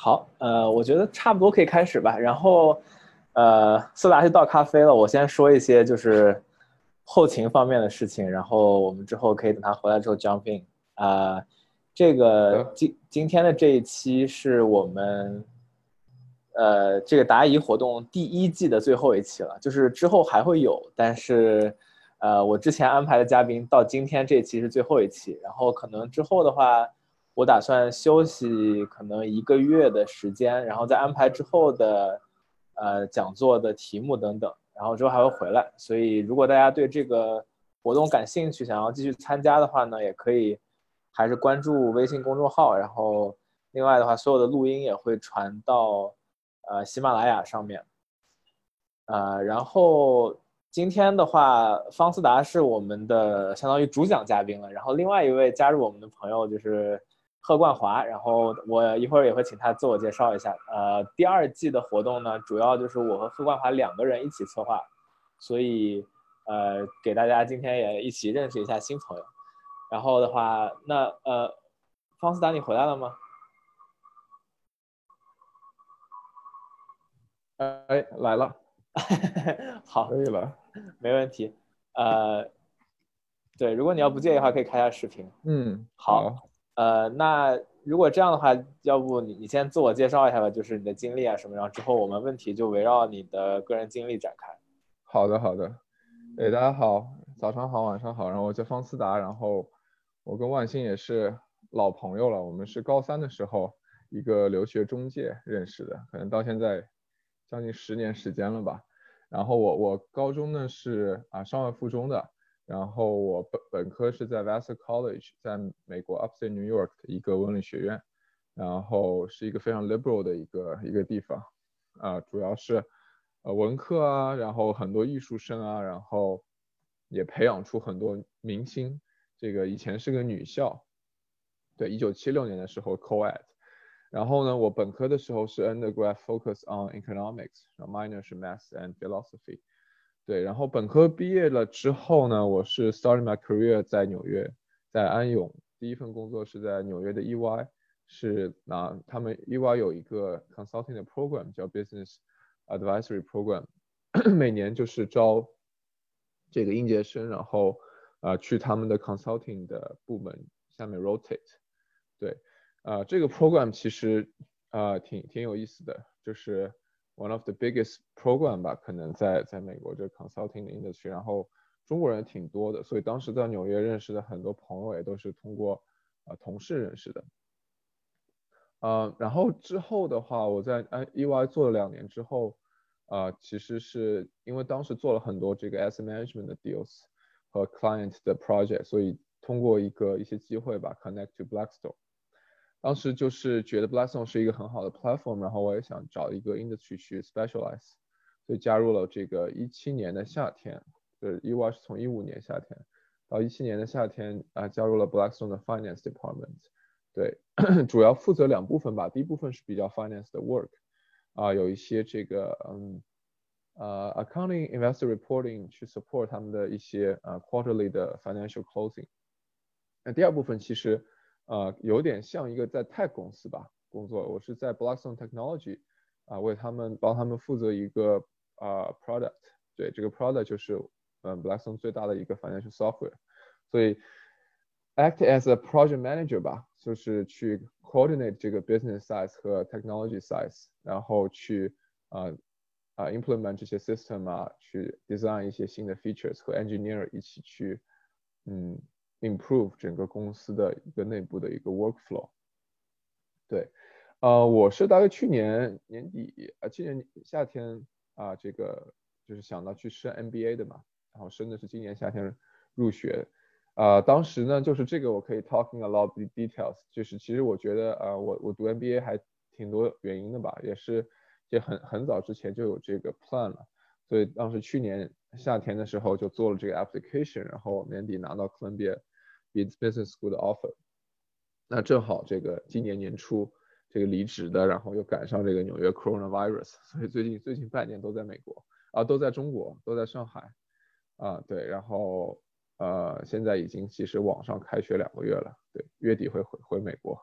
好，呃，我觉得差不多可以开始吧。然后，呃，色达就倒咖啡了，我先说一些就是后勤方面的事情，然后我们之后可以等他回来之后 jump in。啊，这个今今天的这一期是我们，呃，这个答疑活动第一季的最后一期了，就是之后还会有，但是，呃，我之前安排的嘉宾到今天这一期是最后一期，然后可能之后的话。我打算休息可能一个月的时间，然后再安排之后的，呃，讲座的题目等等，然后之后还会回来。所以如果大家对这个活动感兴趣，想要继续参加的话呢，也可以还是关注微信公众号。然后另外的话，所有的录音也会传到呃喜马拉雅上面。呃，然后今天的话，方思达是我们的相当于主讲嘉宾了。然后另外一位加入我们的朋友就是。贺冠华，然后我一会儿也会请他自我介绍一下。呃，第二季的活动呢，主要就是我和贺冠华两个人一起策划，所以呃，给大家今天也一起认识一下新朋友。然后的话，那呃，方思达你回来了吗？哎，来了，好，可以了，没问题。呃，对，如果你要不介意的话，可以开下视频。嗯，好。呃，那如果这样的话，要不你你先自我介绍一下吧，就是你的经历啊什么，然后之后我们问题就围绕你的个人经历展开。好的，好的。哎，大家好，早上好，晚上好。然后我叫方思达，然后我跟万兴也是老朋友了，我们是高三的时候一个留学中介认识的，可能到现在将近十年时间了吧。然后我我高中呢是啊上外附中的。然后我本本科是在 Vassar College，在美国 Upstate New York 的一个文理学院，然后是一个非常 liberal 的一个一个地方，啊，主要是呃文科啊，然后很多艺术生啊，然后也培养出很多明星。这个以前是个女校，对，一九七六年的时候 co-ed，然后呢，我本科的时候是 undergrad focus on economics，然后 minor 是 math and philosophy。对，然后本科毕业了之后呢，我是 starting my career 在纽约，在安永，第一份工作是在纽约的 EY，是啊，他们 EY 有一个 consulting 的 program 叫 business advisory program，每年就是招这个应届生，然后啊去他们的 consulting 的部门下面 rotate。对，啊这个 program 其实啊挺挺有意思的，就是。One of the biggest program 吧，可能在在美国这 consulting 的 industry，然后中国人挺多的，所以当时在纽约认识的很多朋友也都是通过呃同事认识的。呃，然后之后的话，我在 EY 做了两年之后，呃，其实是因为当时做了很多这个 as management 的 deals 和 client 的 project，所以通过一个一些机会吧，connect to Blackstone。当时就是觉得 Blackstone 是一个很好的 platform，然后我也想找一个 industry 去 specialize，所以加入了这个一七年的夏天，就是 EY 是从一五年夏天到一七年的夏天啊，加入了 Blackstone 的 finance department，对，主要负责两部分吧，第一部分是比较 finance 的 work，啊，有一些这个嗯呃 accounting investor reporting 去 support 他们的一些呃 quarterly 的 financial closing，那第二部分其实。呃，有点像一个在 tech 公司吧工作，我是在 Blackstone Technology，啊，为他们帮他们负责一个啊 product，对，这个 product 就是嗯 Blackstone 最大的一个 financial software，所以 act as a project manager 吧，就是去 coordinate 这个 business size 和 technology size，然后去啊啊 implement 这些 system 啊，去 design 一些新的 features 和 engineer 一起去嗯。 Improve 整个公司的一个内部的一个 workflow。对，呃，我是大概去年年底，呃，去年夏天啊，这个就是想到去升 MBA 的嘛，然后升的是今年夏天入学。啊，当时呢，就是这个我可以 talking a lot of details，就是其实我觉得啊，我我读 MBA 还挺多原因的吧，也是也很很早之前就有这个 plan 了，所以当时去年夏天的时候就做了这个 application，然后年底拿到 Columbia。Business School 的 offer，那正好这个今年年初这个离职的，然后又赶上这个纽约 Coronavirus，所以最近最近半年都在美国啊，都在中国，都在上海啊，对，然后呃现在已经其实网上开学两个月了，对，月底会回回美国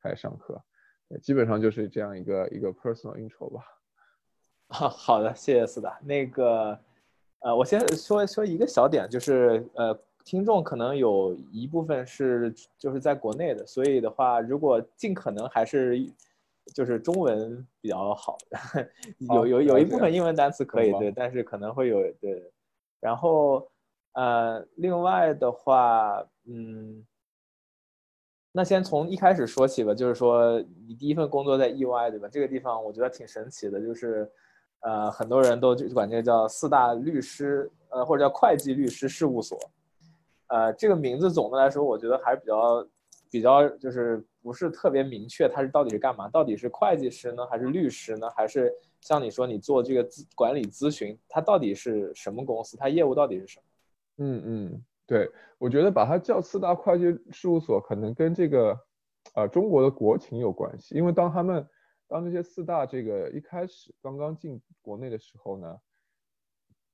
开始上课，基本上就是这样一个一个 personal intro 吧。好好的，谢谢四大。那个，呃，我先说说一个小点，就是呃，听众可能有一部分是就是在国内的，所以的话，如果尽可能还是就是中文比较好，有有有一部分英文单词可以对，但是可能会有对。然后，呃，另外的话，嗯。那先从一开始说起吧，就是说你第一份工作在意外对吧？这个地方我觉得挺神奇的，就是，呃，很多人都就管这个叫四大律师，呃，或者叫会计律师事务所，呃，这个名字总的来说，我觉得还是比较比较就是不是特别明确，它是到底是干嘛？到底是会计师呢，还是律师呢？还是像你说你做这个咨管理咨询，它到底是什么公司？它业务到底是什么？嗯嗯。对，我觉得把它叫四大会计事务所，可能跟这个，呃，中国的国情有关系。因为当他们，当这些四大这个一开始刚刚进国内的时候呢，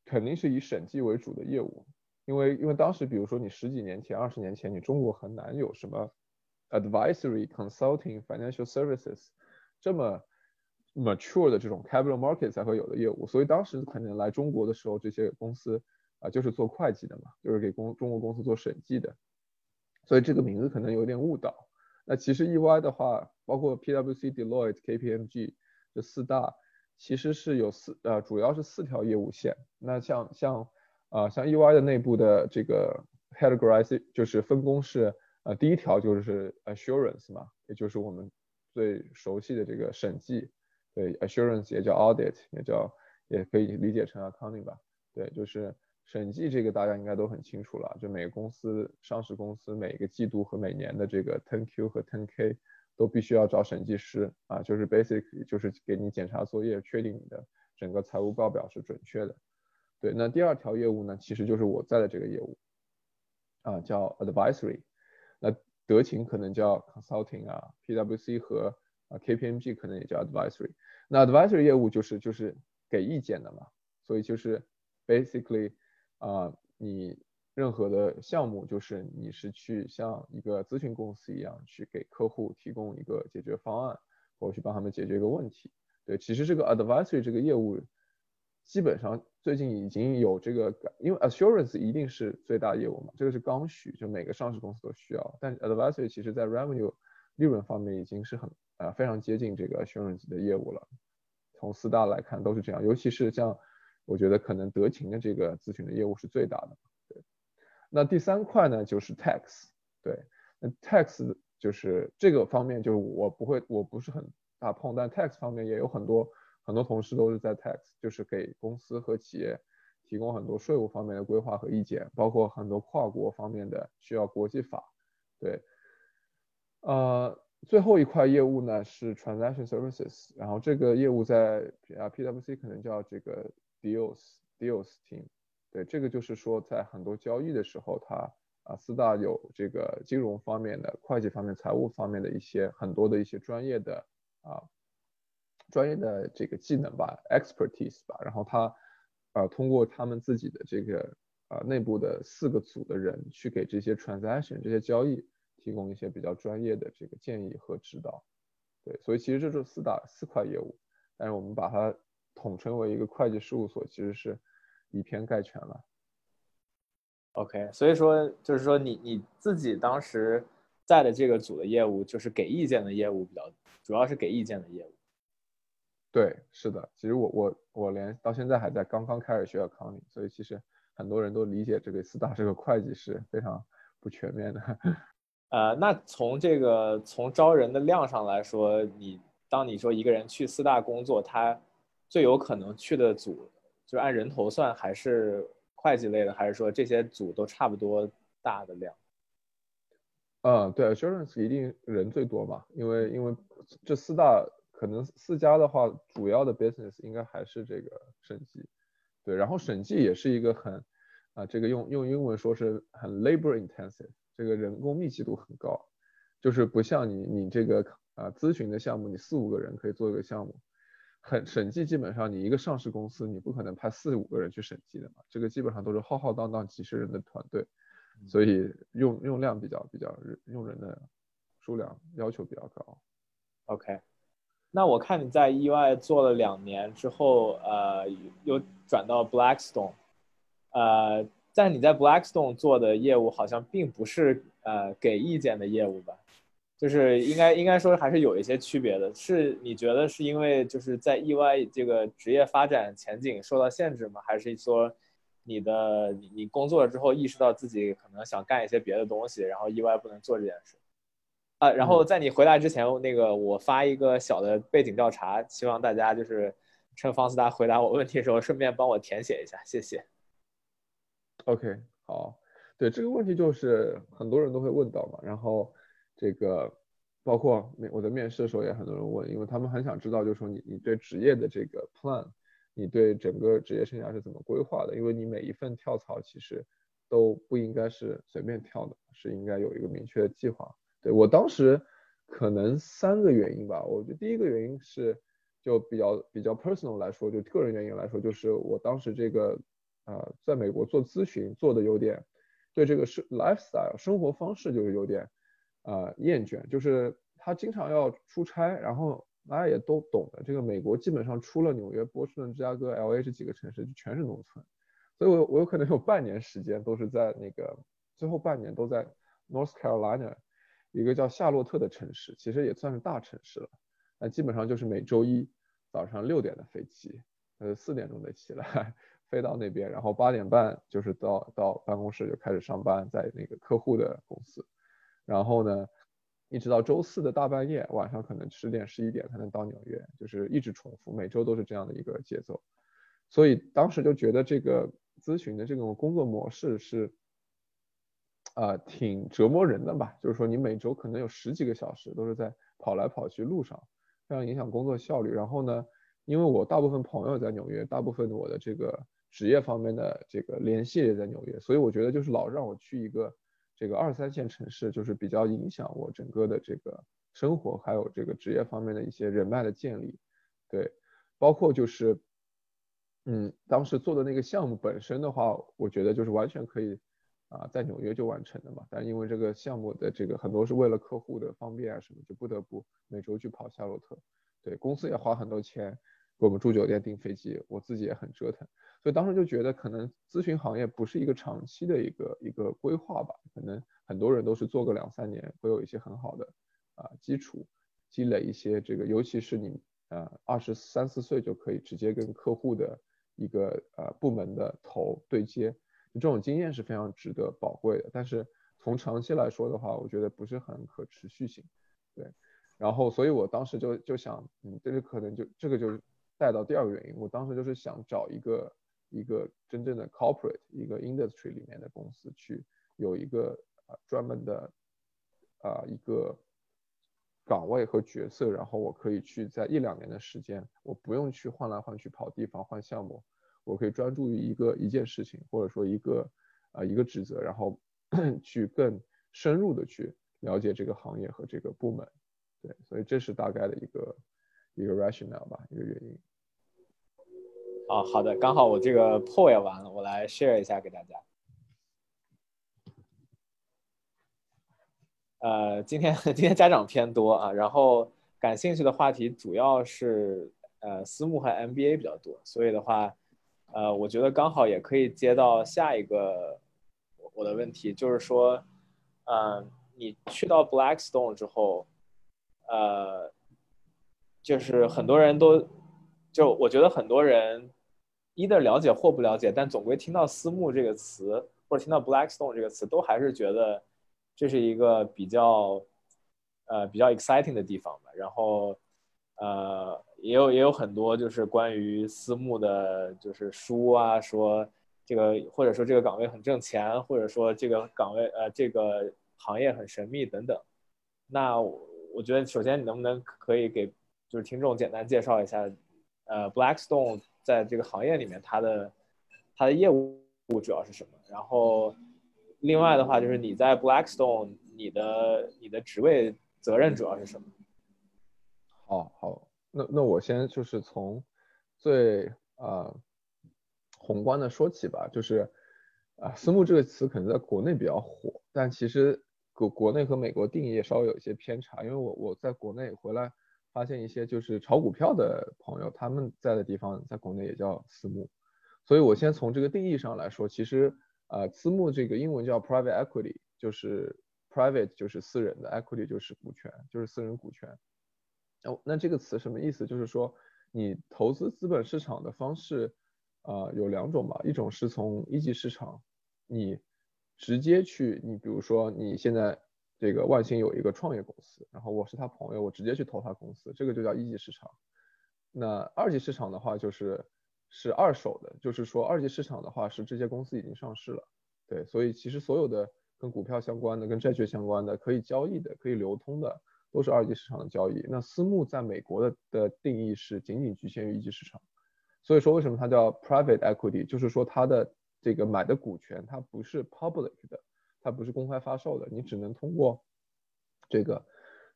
肯定是以审计为主的业务。因为因为当时，比如说你十几年前、二十年前，你中国很难有什么 advisory consulting financial services 这么 mature 的这种 capital market 才会有的业务。所以当时可能来中国的时候，这些公司。啊，就是做会计的嘛，就是给公中国公司做审计的，所以这个名字可能有点误导。那其实 EY 的话，包括 PwC、Deloitte、KPMG 这四大，其实是有四呃，主要是四条业务线。那像像啊像 EY 的内部的这个 h e a d g r a z i 就是分工是呃第一条就是 Assurance 嘛，也就是我们最熟悉的这个审计，对 Assurance 也叫 Audit，也叫也可以理解成 Accounting 吧，对，就是。审计这个大家应该都很清楚了，就每个公司上市公司每个季度和每年的这个 ten Q 和 ten K 都必须要找审计师啊，就是 basic 就是给你检查作业，确定你的整个财务报表是准确的。对，那第二条业务呢，其实就是我在的这个业务啊，叫 advisory。那德勤可能叫 consulting 啊，PwC 和啊 KPMG 可能也叫 advisory。那 advisory 业务就是就是给意见的嘛，所以就是 basically。啊，你任何的项目就是你是去像一个咨询公司一样去给客户提供一个解决方案，或者去帮他们解决一个问题。对，其实这个 advisory 这个业务基本上最近已经有这个，因为 assurance 一定是最大业务嘛，这个是刚需，就每个上市公司都需要。但 advisory 其实在 revenue 利润方面已经是很啊非常接近这个 assurance 的业务了。从四大来看都是这样，尤其是像。我觉得可能德勤的这个咨询的业务是最大的，对。那第三块呢，就是 tax，对。那 tax 就是这个方面，就是我不会，我不是很大碰，但 tax 方面也有很多很多同事都是在 tax，就是给公司和企业提供很多税务方面的规划和意见，包括很多跨国方面的需要国际法，对。呃，最后一块业务呢是 transaction services，然后这个业务在啊 PwC 可能叫这个。Deals Deals Team，对，这个就是说，在很多交易的时候，它啊四大有这个金融方面的、会计方面、财务方面的一些很多的一些专业的啊专业的这个技能吧，expertise 吧，然后他呃通过他们自己的这个呃内部的四个组的人去给这些 transaction 这些交易提供一些比较专业的这个建议和指导，对，所以其实这是四大四块业务，但是我们把它。统称为一个会计事务所，其实是以偏概全了。OK，所以说就是说你你自己当时在的这个组的业务，就是给意见的业务比较，主要是给意见的业务。对，是的，其实我我我连到现在还在刚刚开始学 accounting，所以其实很多人都理解这个四大这个会计是非常不全面的。呃，那从这个从招人的量上来说，你当你说一个人去四大工作，他最有可能去的组，就按人头算，还是会计类的，还是说这些组都差不多大的量？嗯，对，assurance 一定人最多嘛，因为因为这四大可能四家的话，主要的 business 应该还是这个审计，对，然后审计也是一个很啊，这个用用英文说是很 labor intensive，这个人工密集度很高，就是不像你你这个啊咨询的项目，你四五个人可以做一个项目。很审计，基本上你一个上市公司，你不可能派四五个人去审计的嘛，这个基本上都是浩浩荡荡几十人的团队，所以用用量比较比较用人的数量要求比较高。OK，那我看你在 EY 做了两年之后，呃，又转到 Blackstone，呃，但你在 Blackstone 做的业务好像并不是呃给意见的业务吧？就是应该应该说还是有一些区别的。是你觉得是因为就是在 EY 这个职业发展前景受到限制吗？还是说你的你你工作了之后意识到自己可能想干一些别的东西，然后意外不能做这件事？啊，然后在你回来之前，那个我发一个小的背景调查，希望大家就是趁方思达回答我问题的时候，顺便帮我填写一下，谢谢。OK，好，对这个问题就是很多人都会问到嘛，然后这个包括面我在面试的时候也很多人问，因为他们很想知道，就是说你你对职业的这个 plan，你对整个职业生涯是怎么规划的？因为你每一份跳槽其实都不应该是随便跳的，是应该有一个明确的计划。对我当时可能三个原因吧，我觉得第一个原因是就比较比较 personal 来说，就个人原因来说，就是我当时这个呃在美国做咨询做的有点对这个生 lifestyle 生活方式就是有点呃厌倦，就是他经常要出差，然后大家也都懂的，这个美国基本上除了纽约、波士顿、芝加哥、L A 这几个城市就全是农村，所以我我有可能有半年时间都是在那个最后半年都在 North Carolina。一个叫夏洛特的城市，其实也算是大城市了。那基本上就是每周一早上六点的飞机，呃，四点钟得起来 飞到那边，然后八点半就是到到办公室就开始上班，在那个客户的公司。然后呢，一直到周四的大半夜，晚上可能十点十一点才能到纽约，就是一直重复，每周都是这样的一个节奏。所以当时就觉得这个咨询的这种工作模式是。啊，挺折磨人的吧？就是说，你每周可能有十几个小时都是在跑来跑去路上，非常影响工作效率。然后呢，因为我大部分朋友在纽约，大部分的我的这个职业方面的这个联系也在纽约，所以我觉得就是老让我去一个这个二三线城市，就是比较影响我整个的这个生活，还有这个职业方面的一些人脉的建立。对，包括就是，嗯，当时做的那个项目本身的话，我觉得就是完全可以。啊，在纽约就完成的嘛，但因为这个项目的这个很多是为了客户的方便啊什么，就不得不每周去跑夏洛特。对，公司也花很多钱给我们住酒店、订飞机，我自己也很折腾，所以当时就觉得可能咨询行业不是一个长期的一个一个规划吧，可能很多人都是做个两三年，会有一些很好的啊基础，积累一些这个，尤其是你呃二十三四岁就可以直接跟客户的一个呃部门的头对接。这种经验是非常值得宝贵的，但是从长期来说的话，我觉得不是很可持续性。对，然后所以我当时就就想，嗯，这个可能就这个就带到第二个原因，我当时就是想找一个一个真正的 corporate 一个 industry 里面的公司去有一个啊专门的啊一个岗位和角色，然后我可以去在一两年的时间，我不用去换来换去跑地方换项目。我可以专注于一个一件事情，或者说一个啊一个职责，然后 去更深入的去了解这个行业和这个部门，对，所以这是大概的一个一个 rationale 吧，一个原因。啊，好的，刚好我这个破也完了，我来 share 一下给大家。呃，今天今天家长偏多啊，然后感兴趣的话题主要是呃私募和 MBA 比较多，所以的话。呃，我觉得刚好也可以接到下一个我的问题，就是说，嗯，你去到 Blackstone 之后，呃，就是很多人都，就我觉得很多人一的了解或不了解，但总归听到私募这个词或者听到 Blackstone 这个词，都还是觉得这是一个比较呃比较 exciting 的地方吧，然后。呃，也有也有很多就是关于私募的，就是书啊，说这个或者说这个岗位很挣钱，或者说这个岗位呃这个行业很神秘等等。那我觉得首先你能不能可以给就是听众简单介绍一下，呃，Blackstone 在这个行业里面它的它的业务主要是什么？然后另外的话就是你在 Blackstone 你的你的职位责任主要是什么？哦，好，那那我先就是从最啊宏观的说起吧，就是啊私募这个词可能在国内比较火，但其实国国内和美国定义也稍微有一些偏差，因为我我在国内回来发现一些就是炒股票的朋友，他们在的地方在国内也叫私募。所以我先从这个定义上来说，其实呃私募这个英文叫 private equity，就是 private 就是私人的，equity 就是股权，就是私人股权。哦，那这个词什么意思？就是说你投资资本市场的方式啊有两种吧，一种是从一级市场，你直接去，你比如说你现在。这个万兴有一个创业公司，然后我是他朋友，我直接去投他公司，这个就叫一级市场。那二级市场的话，就是是二手的，就是说二级市场的话是这些公司已经上市了，对，所以其实所有的跟股票相关的、跟债券相关的、可以交易的、可以流通的，都是二级市场的交易。那私募在美国的的定义是仅仅局限于一级市场，所以说为什么它叫 private equity，就是说它的这个买的股权它不是 public 的。它不是公开发售的，你只能通过这个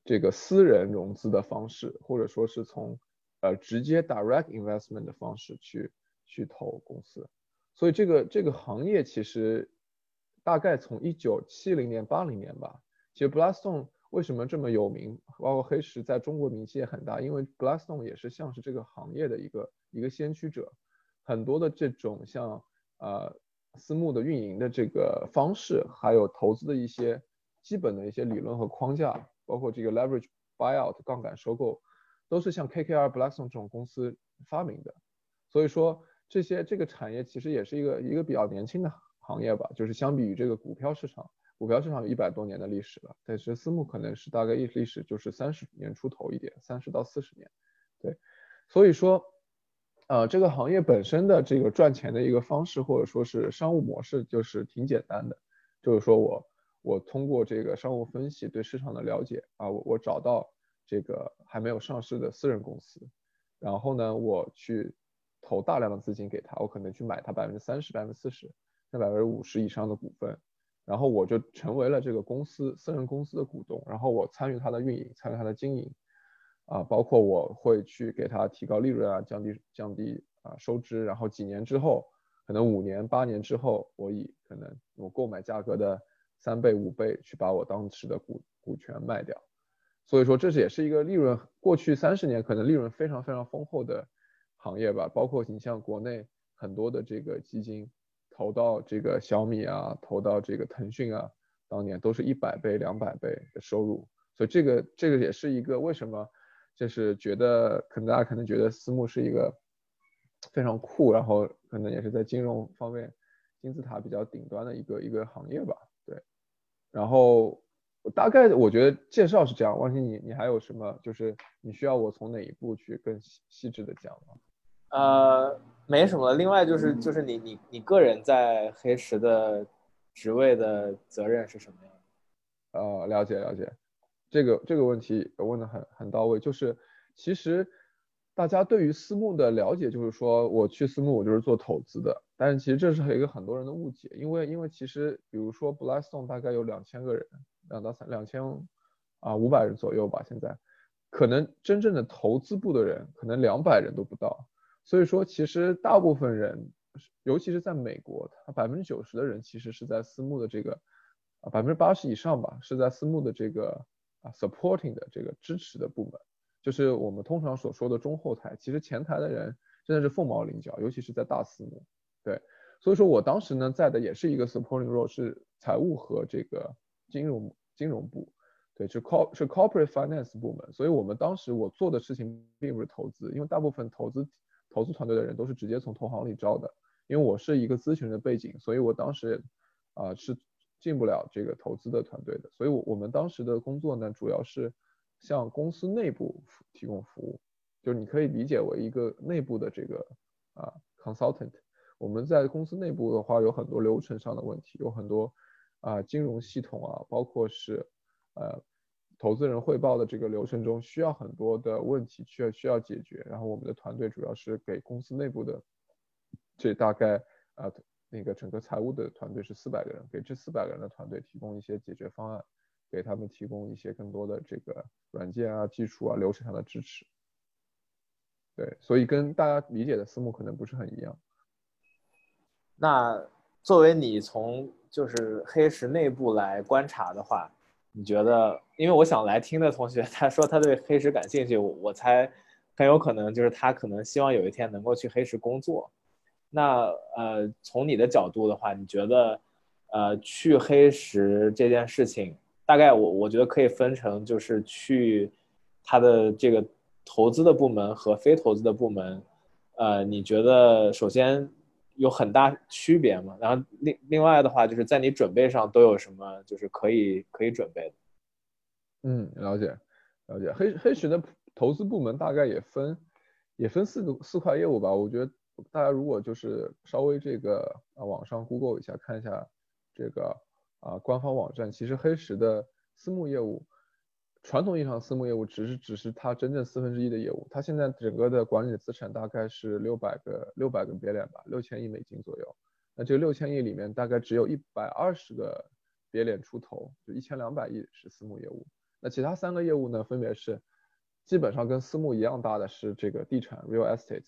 这个私人融资的方式，或者说是从呃直接 direct investment 的方式去去投公司。所以这个这个行业其实大概从一九七零年八零年吧。其实 Blackstone 为什么这么有名，包括黑石在中国名气也很大，因为 Blackstone 也是像是这个行业的一个一个先驱者。很多的这种像呃。私募的运营的这个方式，还有投资的一些基本的一些理论和框架，包括这个 leverage buyout 杠杆收购，都是像 KKR、Blackstone 这种公司发明的。所以说这些这个产业其实也是一个一个比较年轻的行业吧，就是相比于这个股票市场，股票市场有一百多年的历史了，但是私募可能是大概历历史就是三十年出头一点，三十到四十年。对，所以说。呃，这个行业本身的这个赚钱的一个方式，或者说是商务模式，就是挺简单的，就是说我我通过这个商务分析对市场的了解啊，我我找到这个还没有上市的私人公司，然后呢，我去投大量的资金给他，我可能去买他百分之三十、百分之四十、那百分之五十以上的股份，然后我就成为了这个公司私人公司的股东，然后我参与它的运营，参与它的经营。啊，包括我会去给他提高利润啊，降低降低啊收支，然后几年之后，可能五年八年之后，我以可能我购买价格的三倍五倍去把我当时的股股权卖掉，所以说这是也是一个利润，过去三十年可能利润非常非常丰厚的行业吧，包括你像国内很多的这个基金投到这个小米啊，投到这个腾讯啊，当年都是一百倍两百倍的收入，所以这个这个也是一个为什么。就是觉得，可能大家可能觉得私募是一个非常酷，然后可能也是在金融方面金字塔比较顶端的一个一个行业吧。对，然后大概我觉得介绍是这样。万鑫，你你还有什么？就是你需要我从哪一步去更细细致的讲吗？呃，没什么。另外就是就是你你你个人在黑石的职位的责任是什么样的？呃，了解了解。这个这个问题问的很很到位，就是其实大家对于私募的了解，就是说我去私募，我就是做投资的。但是其实这是一个很多人的误解，因为因为其实比如说 Blackstone 大概有两千个人，两到三两千啊五百人左右吧，现在可能真正的投资部的人可能两百人都不到。所以说其实大部分人，尤其是在美国，他百分之九十的人其实是在私募的这个啊百分之八十以上吧，是在私募的这个。啊，supporting 的这个支持的部门，就是我们通常所说的中后台。其实前台的人真的是凤毛麟角，尤其是在大私募。对，所以说我当时呢在的也是一个 supporting role，是财务和这个金融金融部。对，是 co 是 corporate finance 部门。所以我们当时我做的事情并不是投资，因为大部分投资投资团队的人都是直接从投行里招的。因为我是一个咨询的背景，所以我当时啊是。进不了这个投资的团队的，所以，我我们当时的工作呢，主要是向公司内部提供服务，就是你可以理解为一个内部的这个啊 consultant。我们在公司内部的话，有很多流程上的问题，有很多啊金融系统啊，包括是呃投资人汇报的这个流程中，需要很多的问题需要需要解决。然后我们的团队主要是给公司内部的这大概啊。那个整个财务的团队是四百个人，给这四百个人的团队提供一些解决方案，给他们提供一些更多的这个软件啊、技术啊、流程上的支持。对，所以跟大家理解的私募可能不是很一样。那作为你从就是黑石内部来观察的话，你觉得？因为我想来听的同学，他说他对黑石感兴趣，我我猜很有可能就是他可能希望有一天能够去黑石工作。那呃，从你的角度的话，你觉得呃去黑石这件事情，大概我我觉得可以分成就是去他的这个投资的部门和非投资的部门。呃，你觉得首先？有很大区别嘛？然后另另外的话，就是在你准备上都有什么，就是可以可以准备的。嗯，了解了解。黑黑石的投资部门大概也分也分四个四块业务吧。我觉得大家如果就是稍微这个啊网上 Google 一下看一下这个啊官方网站，其实黑石的私募业务。传统意义上私募业务只是只是它真正四分之一的业务，它现在整个的管理资产大概是六百个六百个别脸吧，六千亿美金左右。那这六千亿里面大概只有一百二十个别脸出头，就一千两百亿是私募业务。那其他三个业务呢，分别是基本上跟私募一样大的是这个地产 real estate，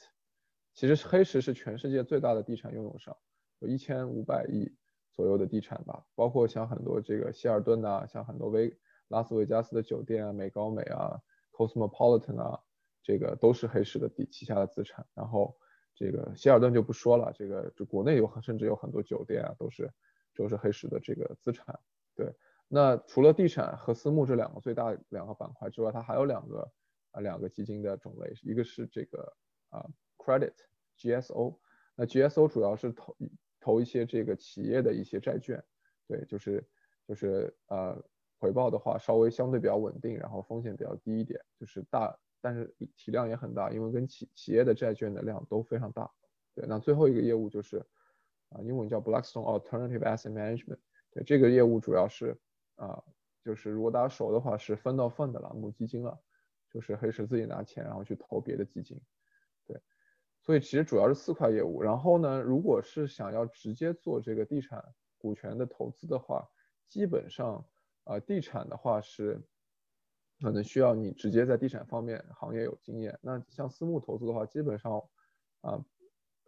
其实黑石是全世界最大的地产拥有商，有一千五百亿左右的地产吧，包括像很多这个希尔顿呐，像很多威。拉斯维加斯的酒店啊，美高美啊，Cosmopolitan 啊，这个都是黑石的底旗下的资产。然后这个希尔顿就不说了，这个就国内有甚至有很多酒店啊，都是都是黑石的这个资产。对，那除了地产和私募这两个最大两个板块之外，它还有两个啊两个基金的种类，一个是这个啊 Credit GSO，那 GSO 主要是投投一些这个企业的一些债券，对，就是就是呃。回报的话稍微相对比较稳定，然后风险比较低一点，就是大，但是体量也很大，因为跟企企业的债券的量都非常大。对，那最后一个业务就是啊，英文叫 Blackstone Alternative Asset Management。对，这个业务主要是啊，就是如果大家熟的话是分到份的了，母基金了，就是黑石自己拿钱然后去投别的基金。所以其实主要是四块业务。然后呢，如果是想要直接做这个地产股权的投资的话，基本上。啊，地产的话是可能需要你直接在地产方面行业有经验。那像私募投资的话，基本上啊，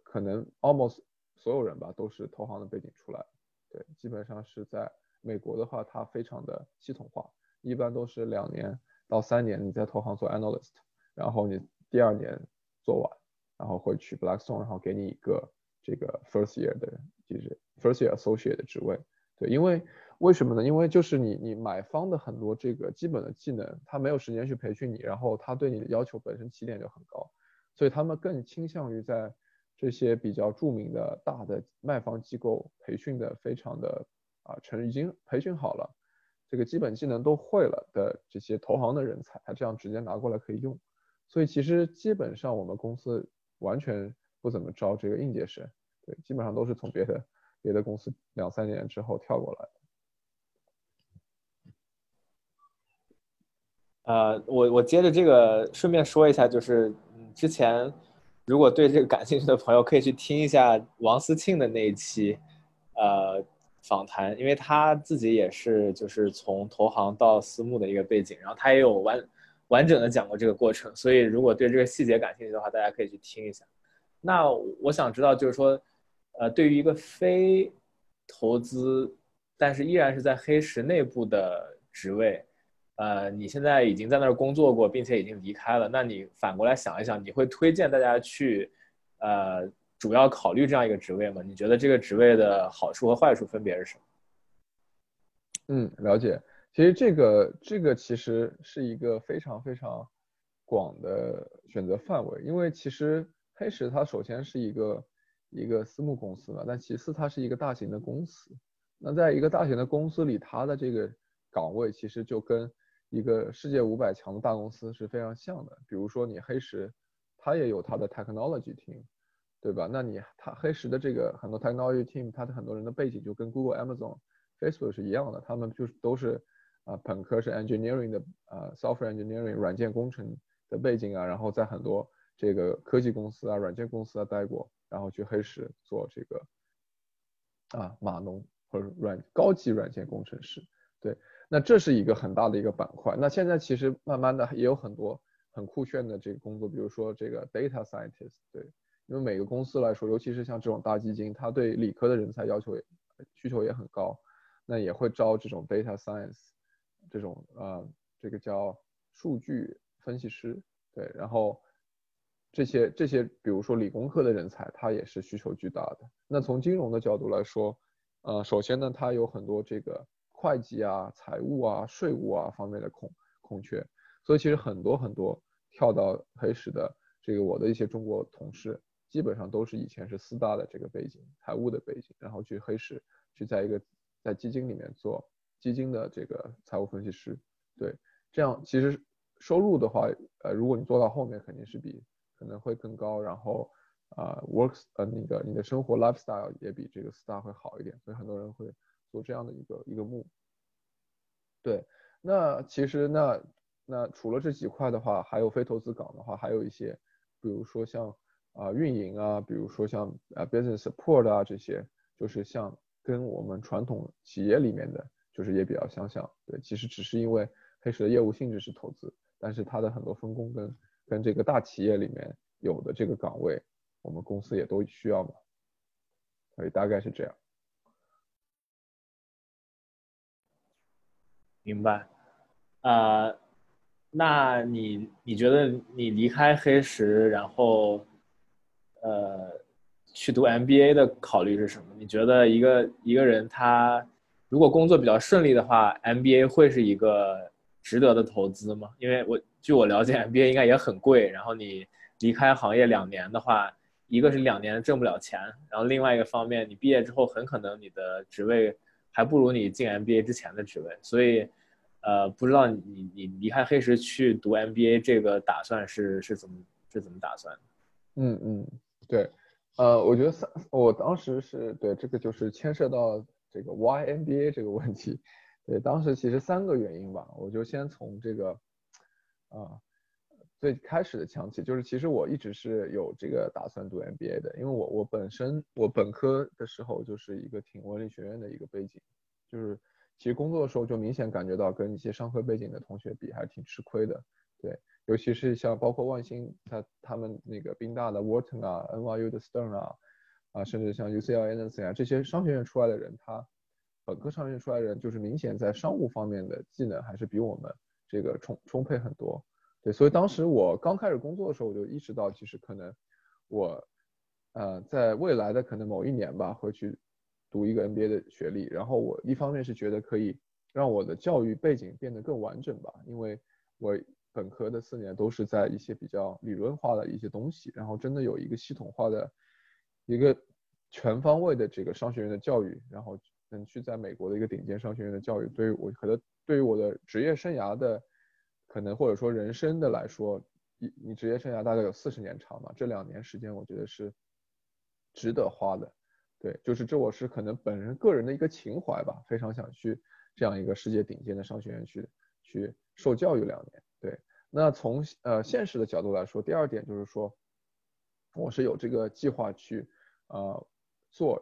可能 almost 所有人吧都是投行的背景出来。对，基本上是在美国的话，它非常的系统化，一般都是两年到三年你在投行做 analyst，然后你第二年做完，然后会去 Blackstone，然后给你一个这个 first year 的就是 first year associate 的职位。对，因为为什么呢？因为就是你你买方的很多这个基本的技能，他没有时间去培训你，然后他对你的要求本身起点就很高，所以他们更倾向于在这些比较著名的大的卖方机构培训的非常的啊成已经培训好了，这个基本技能都会了的这些投行的人才，他这样直接拿过来可以用。所以其实基本上我们公司完全不怎么招这个应届生，对，基本上都是从别的别的公司两三年之后跳过来。呃，我我接着这个顺便说一下，就是之前如果对这个感兴趣的朋友，可以去听一下王思庆的那一期，呃，访谈，因为他自己也是就是从投行到私募的一个背景，然后他也有完完整的讲过这个过程，所以如果对这个细节感兴趣的话，大家可以去听一下。那我想知道，就是说，呃，对于一个非投资，但是依然是在黑石内部的职位。呃，你现在已经在那儿工作过，并且已经离开了，那你反过来想一想，你会推荐大家去，呃，主要考虑这样一个职位吗？你觉得这个职位的好处和坏处分别是什么？嗯，了解。其实这个这个其实是一个非常非常广的选择范围，因为其实黑石它首先是一个一个私募公司嘛，但其次它是一个大型的公司。那在一个大型的公司里，它的这个岗位其实就跟一个世界五百强的大公司是非常像的，比如说你黑石，它也有它的 technology team，对吧？那你它黑石的这个很多 technology team，它的很多人的背景就跟 Google、Amazon、Facebook 是一样的，他们就是都是啊本科是 engineering 的啊 software engineering 软件工程的背景啊，然后在很多这个科技公司啊、软件公司啊待过，然后去黑石做这个啊码农或者软高级软件工程师，对。那这是一个很大的一个板块。那现在其实慢慢的也有很多很酷炫的这个工作，比如说这个 data scientist，对，因为每个公司来说，尤其是像这种大基金，它对理科的人才要求也需求也很高，那也会招这种 data science 这种呃这个叫数据分析师，对，然后这些这些比如说理工科的人才，他也是需求巨大的。那从金融的角度来说，呃，首先呢，它有很多这个会计啊、财务啊、税务啊方面的空空缺，所以其实很多很多跳到黑石的这个我的一些中国同事。基本上都是以前是四大的这个背景，财务的背景，然后去黑市去在一个在基金里面做基金的这个财务分析师，对，这样其实收入的话，呃，如果你做到后面肯定是比可能会更高，然后啊，works 呃那个你的生活 lifestyle 也比这个 star 会好一点，所以很多人会做这样的一个一个目。对，那其实那那除了这几块的话，还有非投资岗的话，还有一些，比如说像。啊，运营啊，比如说像啊 business support 啊这些，就是像跟我们传统企业里面的，就是也比较相像。对，其实只是因为黑石的业务性质是投资，但是它的很多分工跟跟这个大企业里面有的这个岗位，我们公司也都需要嘛。所以大概是这样。明白。啊，那你你觉得你离开黑石，然后？呃，去读 MBA 的考虑是什么？你觉得一个一个人他如果工作比较顺利的话，MBA 会是一个值得的投资吗？因为我据我了解，MBA 应该也很贵。然后你离开行业两年的话，一个是两年挣不了钱，然后另外一个方面，你毕业之后很可能你的职位还不如你进 MBA 之前的职位。所以，呃，不知道你你离开黑石去读 MBA 这个打算是是怎么是怎么打算的？嗯嗯。对，呃，我觉得三，我当时是对这个就是牵涉到这个 Y M B A 这个问题，对，当时其实三个原因吧，我就先从这个，啊，最开始的讲起，就是其实我一直是有这个打算读 M B A 的，因为我我本身我本科的时候就是一个挺文理学院的一个背景，就是其实工作的时候就明显感觉到跟一些商科背景的同学比还是挺吃亏的，对。尤其是像包括万兴，他他们那个宾大的 Wharton 啊，NYU 的 Stern 啊，啊，甚至像 UCLA、NC 啊这些商学院出来的人，他本科商学院出来的人，就是明显在商务方面的技能还是比我们这个充充沛很多。对，所以当时我刚开始工作的时候，我就意识到，其实可能我呃在未来的可能某一年吧，会去读一个 MBA 的学历。然后我一方面是觉得可以让我的教育背景变得更完整吧，因为我。本科的四年都是在一些比较理论化的一些东西，然后真的有一个系统化的、一个全方位的这个商学院的教育，然后能去在美国的一个顶尖商学院的教育，对于我可能对于我的职业生涯的可能或者说人生的来说，你你职业生涯大概有四十年长嘛，这两年时间我觉得是值得花的，对，就是这我是可能本人个人的一个情怀吧，非常想去这样一个世界顶尖的商学院去去受教育两年。对，那从呃现实的角度来说，第二点就是说，我是有这个计划去呃做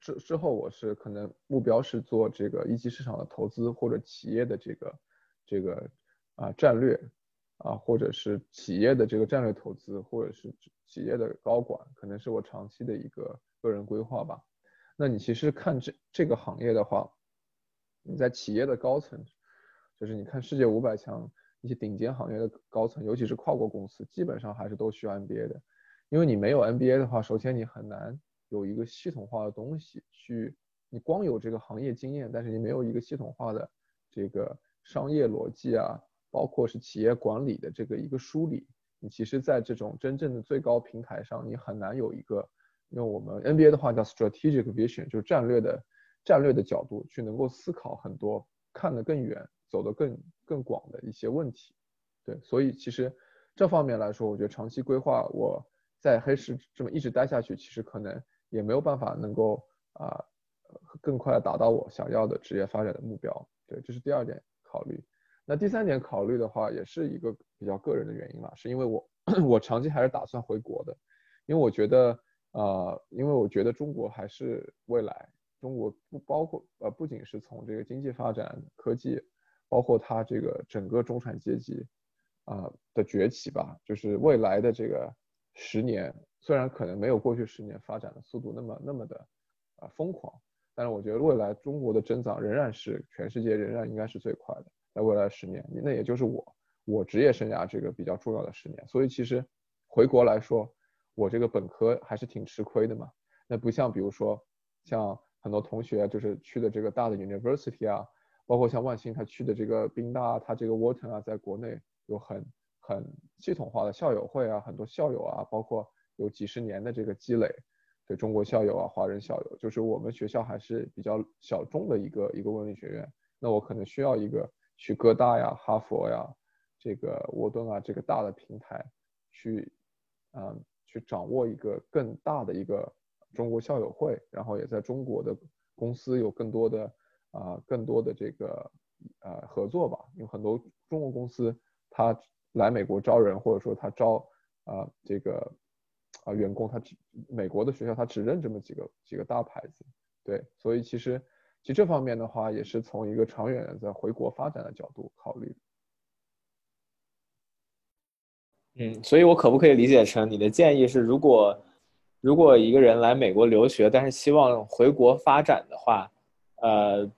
之之后，我是可能目标是做这个一级市场的投资或者企业的这个这个啊战略啊，或者是企业的这个战略投资，或者是企业的高管，可能是我长期的一个个人规划吧。那你其实看这这个行业的话，你在企业的高层，就是你看世界五百强。一些顶尖行业的高层，尤其是跨国公司，基本上还是都需要 MBA 的，因为你没有 MBA 的话，首先你很难有一个系统化的东西去，你光有这个行业经验，但是你没有一个系统化的这个商业逻辑啊，包括是企业管理的这个一个梳理，你其实在这种真正的最高平台上，你很难有一个用我们 NBA 的话叫 strategic vision，就是战略的战略的角度去能够思考很多，看得更远。走得更更广的一些问题，对，所以其实这方面来说，我觉得长期规划我在黑市这么一直待下去，其实可能也没有办法能够啊更快达到我想要的职业发展的目标，对，这是第二点考虑。那第三点考虑的话，也是一个比较个人的原因了，是因为我 我长期还是打算回国的，因为我觉得呃，因为我觉得中国还是未来，中国不包括呃不仅是从这个经济发展、科技。包括它这个整个中产阶级啊的崛起吧，就是未来的这个十年，虽然可能没有过去十年发展的速度那么那么的啊疯狂，但是我觉得未来中国的增长仍然是全世界仍然应该是最快的。在未来十年，那也就是我我职业生涯这个比较重要的十年。所以其实回国来说，我这个本科还是挺吃亏的嘛。那不像比如说像很多同学就是去的这个大的 university 啊，包括像万兴他去的这个宾大，他这个 Wharton 啊，在国内有很很系统化的校友会啊，很多校友啊，包括有几十年的这个积累。对中国校友啊，华人校友，就是我们学校还是比较小众的一个一个文理学院。那我可能需要一个去哥大呀、哈佛呀、这个沃顿啊这个大的平台，去，嗯，去掌握一个更大的一个中国校友会，然后也在中国的公司有更多的啊更多的这个呃合作吧。有很多中国公司，他来美国招人，或者说他招啊这个。啊，员工他只美国的学校他只认这么几个几个大牌子，对，所以其实其实这方面的话也是从一个长远的在回国发展的角度考虑。嗯，所以我可不可以理解成你的建议是，如果如果一个人来美国留学，但是希望回国发展的话，呃，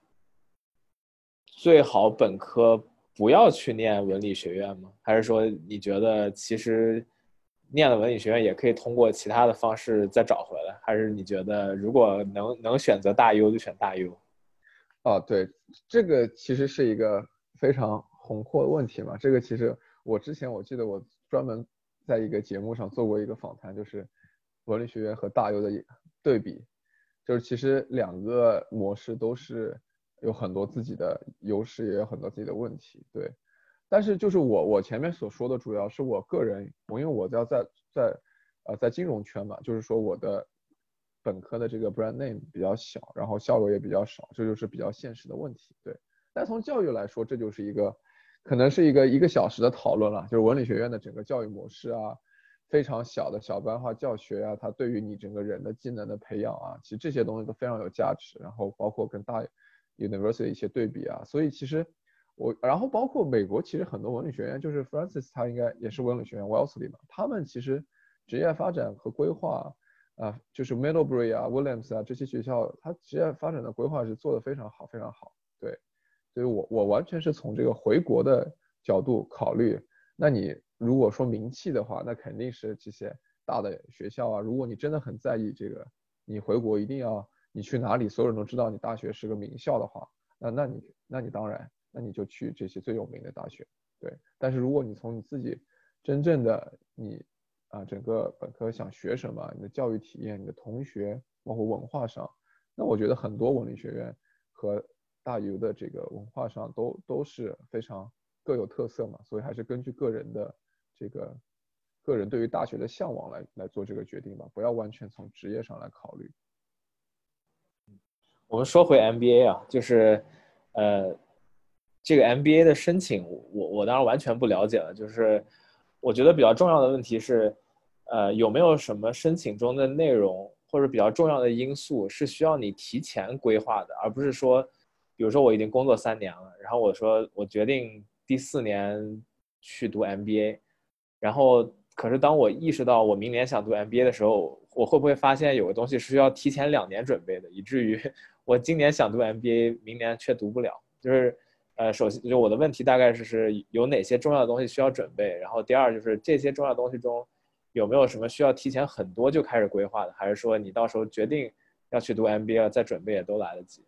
最好本科不要去念文理学院吗？还是说你觉得其实？念了文理学院也可以通过其他的方式再找回来，还是你觉得如果能能选择大优就选大优？哦，对，这个其实是一个非常宏阔的问题嘛。这个其实我之前我记得我专门在一个节目上做过一个访谈，就是文理学院和大优的对比，就是其实两个模式都是有很多自己的优势，也有很多自己的问题，对。但是就是我我前面所说的，主要是我个人，我因为我要在在呃在金融圈嘛，就是说我的本科的这个 brand name 比较小，然后校友也比较少，这就是比较现实的问题。对，但从教育来说，这就是一个可能是一个一个小时的讨论了，就是文理学院的整个教育模式啊，非常小的小班化教学啊，它对于你整个人的技能的培养啊，其实这些东西都非常有价值。然后包括跟大 university 一些对比啊，所以其实。我然后包括美国，其实很多文理学院，就是 Francis 他应该也是文理学院 Wellesley 嘛，他们其实职业发展和规划啊，就是 Middlebury 啊、Williams 啊这些学校，他职业发展的规划是做的非常好，非常好。对，所以我我完全是从这个回国的角度考虑。那你如果说名气的话，那肯定是这些大的学校啊。如果你真的很在意这个，你回国一定要你去哪里，所有人都知道你大学是个名校的话，那那你那你当然。那你就去这些最有名的大学，对。但是如果你从你自己真正的你啊，整个本科想学什么，你的教育体验、你的同学，包括文化上，那我觉得很多文理学院和大 U 的这个文化上都都是非常各有特色嘛，所以还是根据个人的这个个人对于大学的向往来来做这个决定吧，不要完全从职业上来考虑。我们说回 MBA 啊，就是呃。这个 MBA 的申请，我我当然完全不了解了。就是我觉得比较重要的问题是，呃，有没有什么申请中的内容或者比较重要的因素是需要你提前规划的，而不是说，比如说我已经工作三年了，然后我说我决定第四年去读 MBA，然后可是当我意识到我明年想读 MBA 的时候，我会不会发现有个东西是需要提前两年准备的，以至于 我今年想读 MBA，明年却读不了，就是。呃，首先就我的问题大概是是有哪些重要的东西需要准备，然后第二就是这些重要东西中有没有什么需要提前很多就开始规划的，还是说你到时候决定要去读 MBA 再准备也都来得及？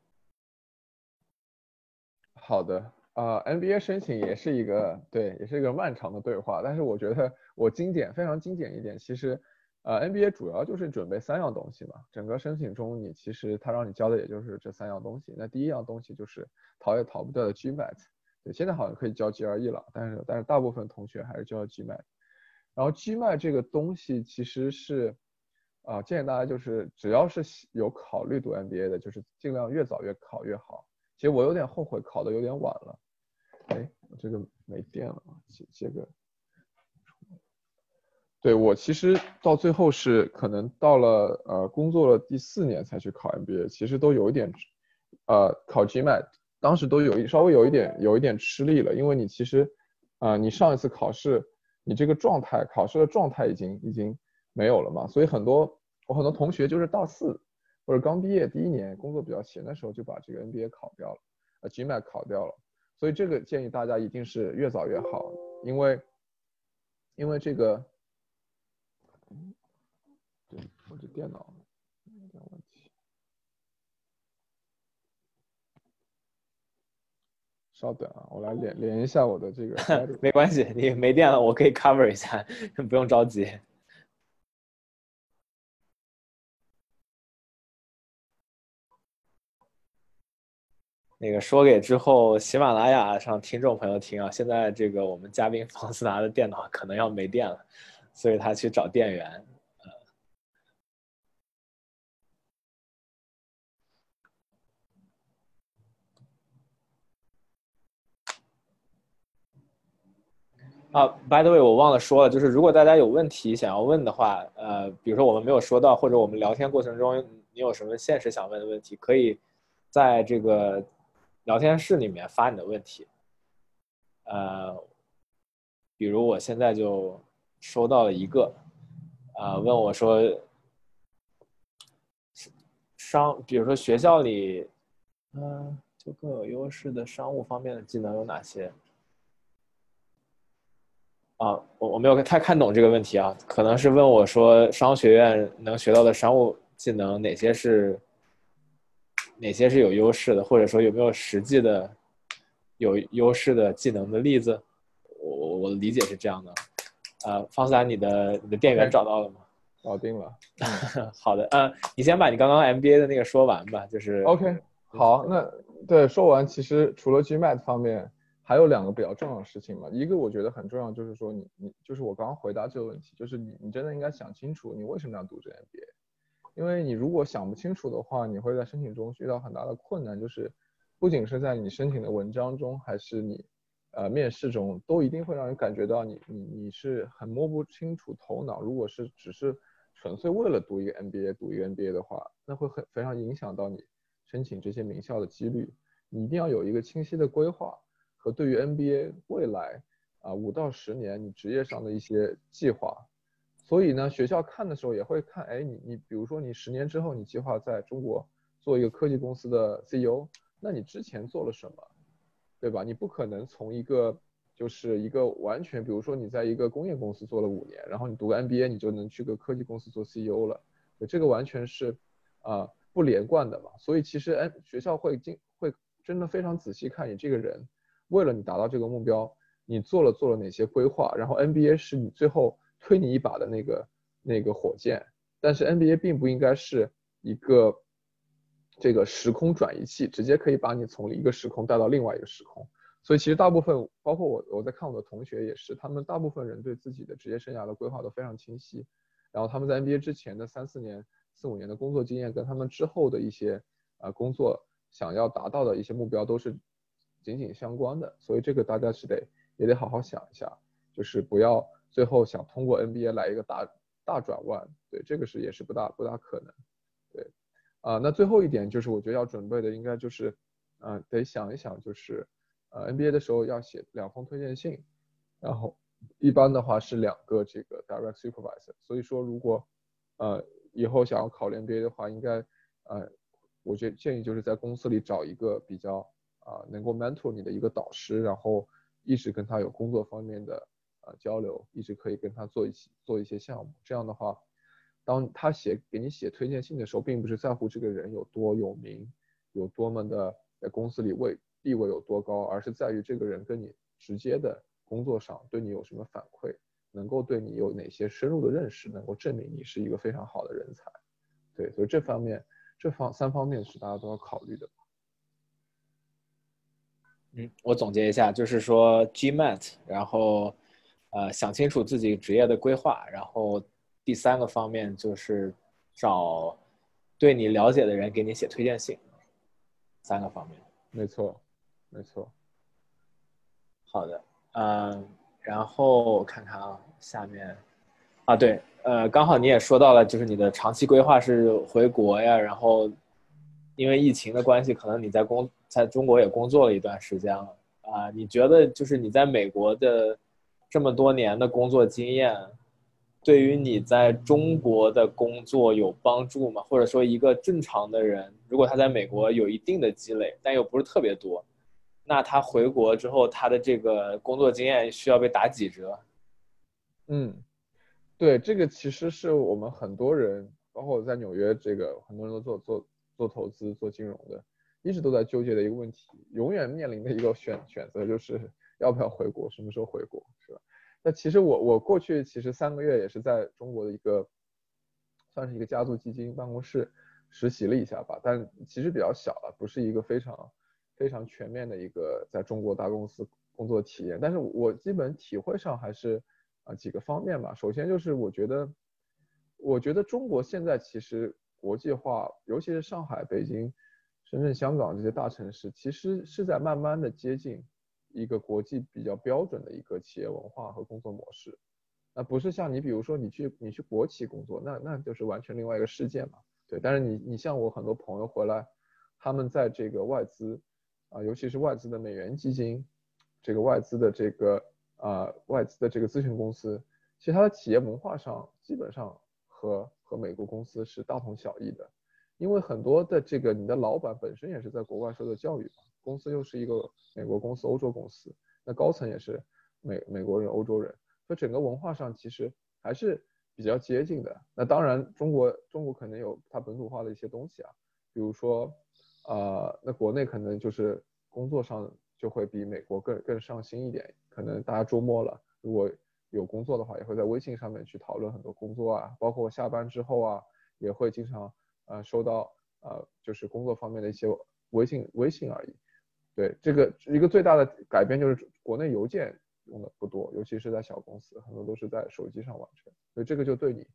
好的，啊，MBA 申请也是一个对，也是一个漫长的对话，但是我觉得我精简非常精简一点，其实。呃，NBA 主要就是准备三样东西嘛。整个申请中，你其实他让你交的也就是这三样东西。那第一样东西就是逃也逃不掉的 GMAT，对，现在好像可以交 GRE 了，但是但是大部分同学还是交 GMAT。然后 GMAT 这个东西其实是，啊，建议大家就是只要是有考虑读 NBA 的，就是尽量越早越考越好。其实我有点后悔考的有点晚了。哎，我这个没电了啊，接接个。对我其实到最后是可能到了呃工作了第四年才去考 MBA，其实都有一点，呃考 GMAT，当时都有一稍微有一点有一点吃力了，因为你其实，啊你上一次考试你这个状态考试的状态已经已经没有了嘛，所以很多我很多同学就是大四或者刚毕业第一年工作比较闲的时候就把这个 MBA 考掉了，呃 GMAT 考掉了，所以这个建议大家一定是越早越好，因为因为这个，对我这电脑有点问题，稍等啊，我来连连一下我的这个 没关系，你没电了，我可以 cover 一下，不用着急。那个说给之后喜马拉雅上听众朋友听啊，现在这个我们嘉宾房思达的电脑可能要没电了，所以他去找电源。啊，by the way，我忘了说了，就是如果大家有问题想要问的话，呃，比如说我们没有说到，或者我们聊天过程中你有什么现实想问的问题，可以在这个。聊天室里面发你的问题，呃，比如我现在就收到了一个，啊，问我说，商，比如说学校里，嗯，就更有优势的商务方面的技能有哪些？啊，我我没有太看懂这个问题啊，可能是问我说，商学院能学到的商务技能哪些是？哪些是有优势的，或者说有没有实际的有优势的技能的例子？我我我理解是这样的。呃，方思达，你的你的店员找到了吗？搞定了。好的，嗯，你先把你刚刚 MBA 的那个说完吧，就是。OK，好，那对说完，其实除了 GMAT 方面，还有两个比较重要的事情嘛。一个我觉得很重要，就是说你你就是我刚刚回答这个问题，就是你你真的应该想清楚，你为什么要读这 MBA。因为你如果想不清楚的话，你会在申请中遇到很大的困难，就是不仅是在你申请的文章中，还是你呃面试中，都一定会让人感觉到你你你是很摸不清楚头脑。如果是只是纯粹为了读一个 MBA 读一个 MBA 的话，那会很非常影响到你申请这些名校的几率。你一定要有一个清晰的规划和对于 MBA 未来啊五到十年你职业上的一些计划。所以呢，学校看的时候也会看，哎，你你比如说你十年之后你计划在中国做一个科技公司的 CEO，那你之前做了什么，对吧？你不可能从一个就是一个完全，比如说你在一个工业公司做了五年，然后你读个 MBA 你就能去个科技公司做 CEO 了，这个完全是啊不连贯的嘛。所以其实哎，学校会经会真的非常仔细看你这个人，为了你达到这个目标，你做了做了哪些规划，然后 MBA 是你最后。推你一把的那个那个火箭，但是 NBA 并不应该是一个这个时空转移器，直接可以把你从一个时空带到另外一个时空。所以其实大部分，包括我我在看我的同学也是，他们大部分人对自己的职业生涯的规划都非常清晰。然后他们在 NBA 之前的三四年、四五年的工作经验，跟他们之后的一些呃工作想要达到的一些目标都是紧紧相关的。所以这个大家是得也得好好想一下，就是不要。最后想通过 NBA 来一个大大转弯，对这个是也是不大不大可能，啊，那最后一点就是我觉得要准备的应该就是，呃，得想一想就是，呃，NBA 的时候要写两封推荐信，然后一般的话是两个这个 direct supervisor，所以说如果，呃，以后想要考 NBA 的话，应该，呃，我觉建议就是在公司里找一个比较啊能够 mentor 你的一个导师，然后一直跟他有工作方面的。啊，交流一直可以跟他做一起做一些项目，这样的话，当他写给你写推荐信的时候，并不是在乎这个人有多有名，有多么的在公司里位地位有多高，而是在于这个人跟你直接的工作上对你有什么反馈，能够对你有哪些深入的认识，能够证明你是一个非常好的人才。对，所以这方面这方三方面是大家都要考虑的。嗯，我总结一下，就是说 GMAT，然后。呃，想清楚自己职业的规划，然后第三个方面就是找对你了解的人给你写推荐信，三个方面。没错，没错。好的，嗯，然后我看看啊，下面啊，对，呃，刚好你也说到了，就是你的长期规划是回国呀，然后因为疫情的关系，可能你在工在中国也工作了一段时间了啊，你觉得就是你在美国的。这么多年的工作经验，对于你在中国的工作有帮助吗？或者说，一个正常的人，如果他在美国有一定的积累，但又不是特别多，那他回国之后，他的这个工作经验需要被打几折？嗯，对，这个其实是我们很多人，包括在纽约，这个很多人都做做做投资、做金融的，一直都在纠结的一个问题，永远面临的一个选选择就是要不要回国，什么时候回国，是吧？那其实我我过去其实三个月也是在中国的一个，算是一个家族基金办公室实习了一下吧，但其实比较小了，不是一个非常。非常全面的一个在中国大公司工作体验，但是我基本体会上还是啊几个方面吧。首先就是我觉得，我觉得中国现在其实国际化，尤其是上海、北京、深圳、香港这些大城市，其实是在慢慢的接近一个国际比较标准的一个企业文化和工作模式。那不是像你比如说你去你去国企工作，那那就是完全另外一个世界嘛。对，但是你你像我很多朋友回来，他们在这个外资。啊，尤其是外资的美元基金，这个外资的这个啊外资的这个咨询公司，其实它的企业文化上基本上和和美国公司是大同小异的，因为很多的这个你的老板本身也是在国外受的教育嘛，公司又是一个美国公司、欧洲公司，那高层也是美美国人、欧洲人，所以整个文化上其实还是比较接近的。那当然，中国中国可能有它本土化的一些东西啊，比如说。呃，那国内可能就是工作上就会比美国更更上心一点，可能大家周末了，如果有工作的话，也会在微信上面去讨论很多工作啊，包括下班之后啊，也会经常呃收到呃就是工作方面的一些微信微信而已。对，这个一个最大的改变就是国内邮件用的不多，尤其是在小公司，很多都是在手机上完成，所以这个就对你，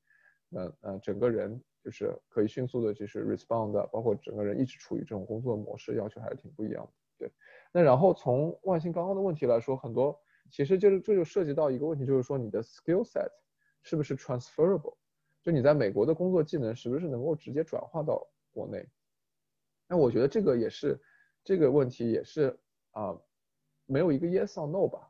呃呃整个人。就是可以迅速的，就是 respond，包括整个人一直处于这种工作模式，要求还是挺不一样的。对，那然后从万兴刚刚的问题来说，很多其实就是这就涉及到一个问题，就是说你的 skill set 是不是 transferable，就你在美国的工作技能是不是能够直接转化到国内？那我觉得这个也是这个问题也是啊，没有一个 yes or no 吧。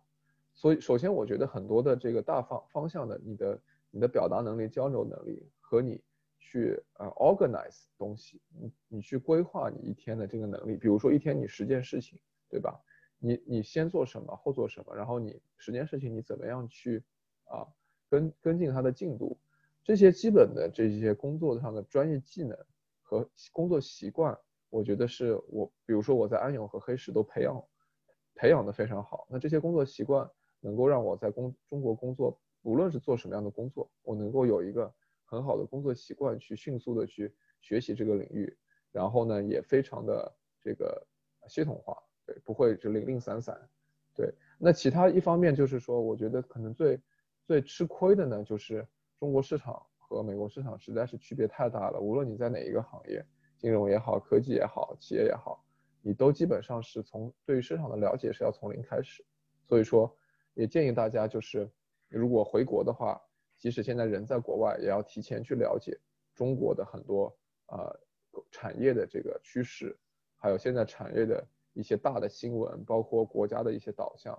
所以首先我觉得很多的这个大方方向的，你的你的表达能力、交流能力和你。去呃 organize 东西，你你去规划你一天的这个能力，比如说一天你十件事情，对吧？你你先做什么，后做什么，然后你十件事情你怎么样去啊跟跟进它的进度，这些基本的这些工作上的专业技能和工作习惯，我觉得是我比如说我在安永和黑石都培养培养的非常好，那这些工作习惯能够让我在工中国工作，无论是做什么样的工作，我能够有一个。很好的工作习惯，去迅速的去学习这个领域，然后呢，也非常的这个系统化，对，不会就零零散散，对。那其他一方面就是说，我觉得可能最最吃亏的呢，就是中国市场和美国市场实在是区别太大了。无论你在哪一个行业，金融也好，科技也好，企业也好，你都基本上是从对于市场的了解是要从零开始。所以说，也建议大家就是如果回国的话。即使现在人在国外，也要提前去了解中国的很多呃产业的这个趋势，还有现在产业的一些大的新闻，包括国家的一些导向。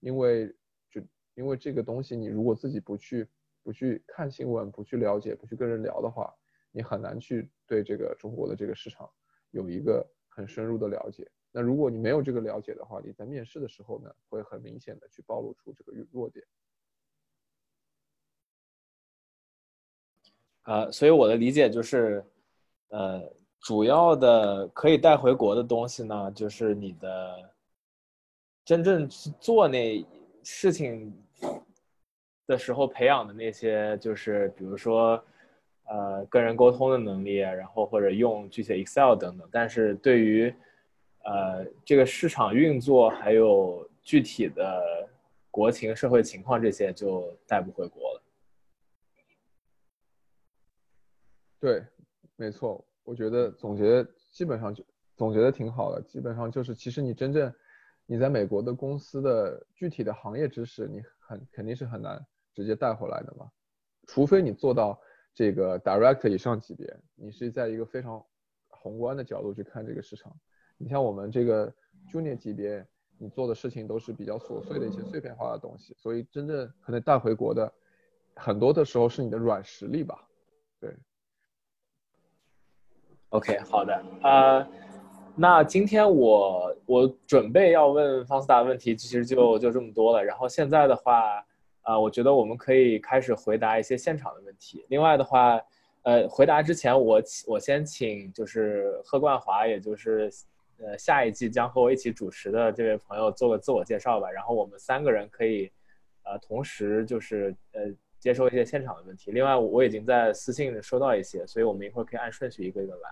因为就因为这个东西，你如果自己不去不去看新闻，不去了解，不去跟人聊的话，你很难去对这个中国的这个市场有一个很深入的了解。那如果你没有这个了解的话，你在面试的时候呢，会很明显的去暴露出这个弱点。呃，所以我的理解就是，呃，主要的可以带回国的东西呢，就是你的真正去做那事情的时候培养的那些，就是比如说，呃，跟人沟通的能力，然后或者用具体 Excel 等等。但是对于，呃，这个市场运作还有具体的国情、社会情况这些，就带不回国了。对，没错，我觉得总结基本上就总结的挺好的，基本上就是其实你真正你在美国的公司的具体的行业知识，你很肯定是很难直接带回来的嘛，除非你做到这个 direct 以上级别，你是在一个非常宏观的角度去看这个市场。你像我们这个 junior 级别，你做的事情都是比较琐碎的一些碎片化的东西，所以真正可能带回国的很多的时候是你的软实力吧，对。OK，好的，呃，那今天我我准备要问方思达的问题，其实就就这么多了。然后现在的话，啊，我觉得我们可以开始回答一些现场的问题。另外的话，呃，回答之前，我我先请就是贺冠华，也就是呃下一季将和我一起主持的这位朋友做个自我介绍吧。然后我们三个人可以呃同时就是呃接收一些现场的问题。另外，我已经在私信收到一些，所以我们一会儿可以按顺序一个一个来。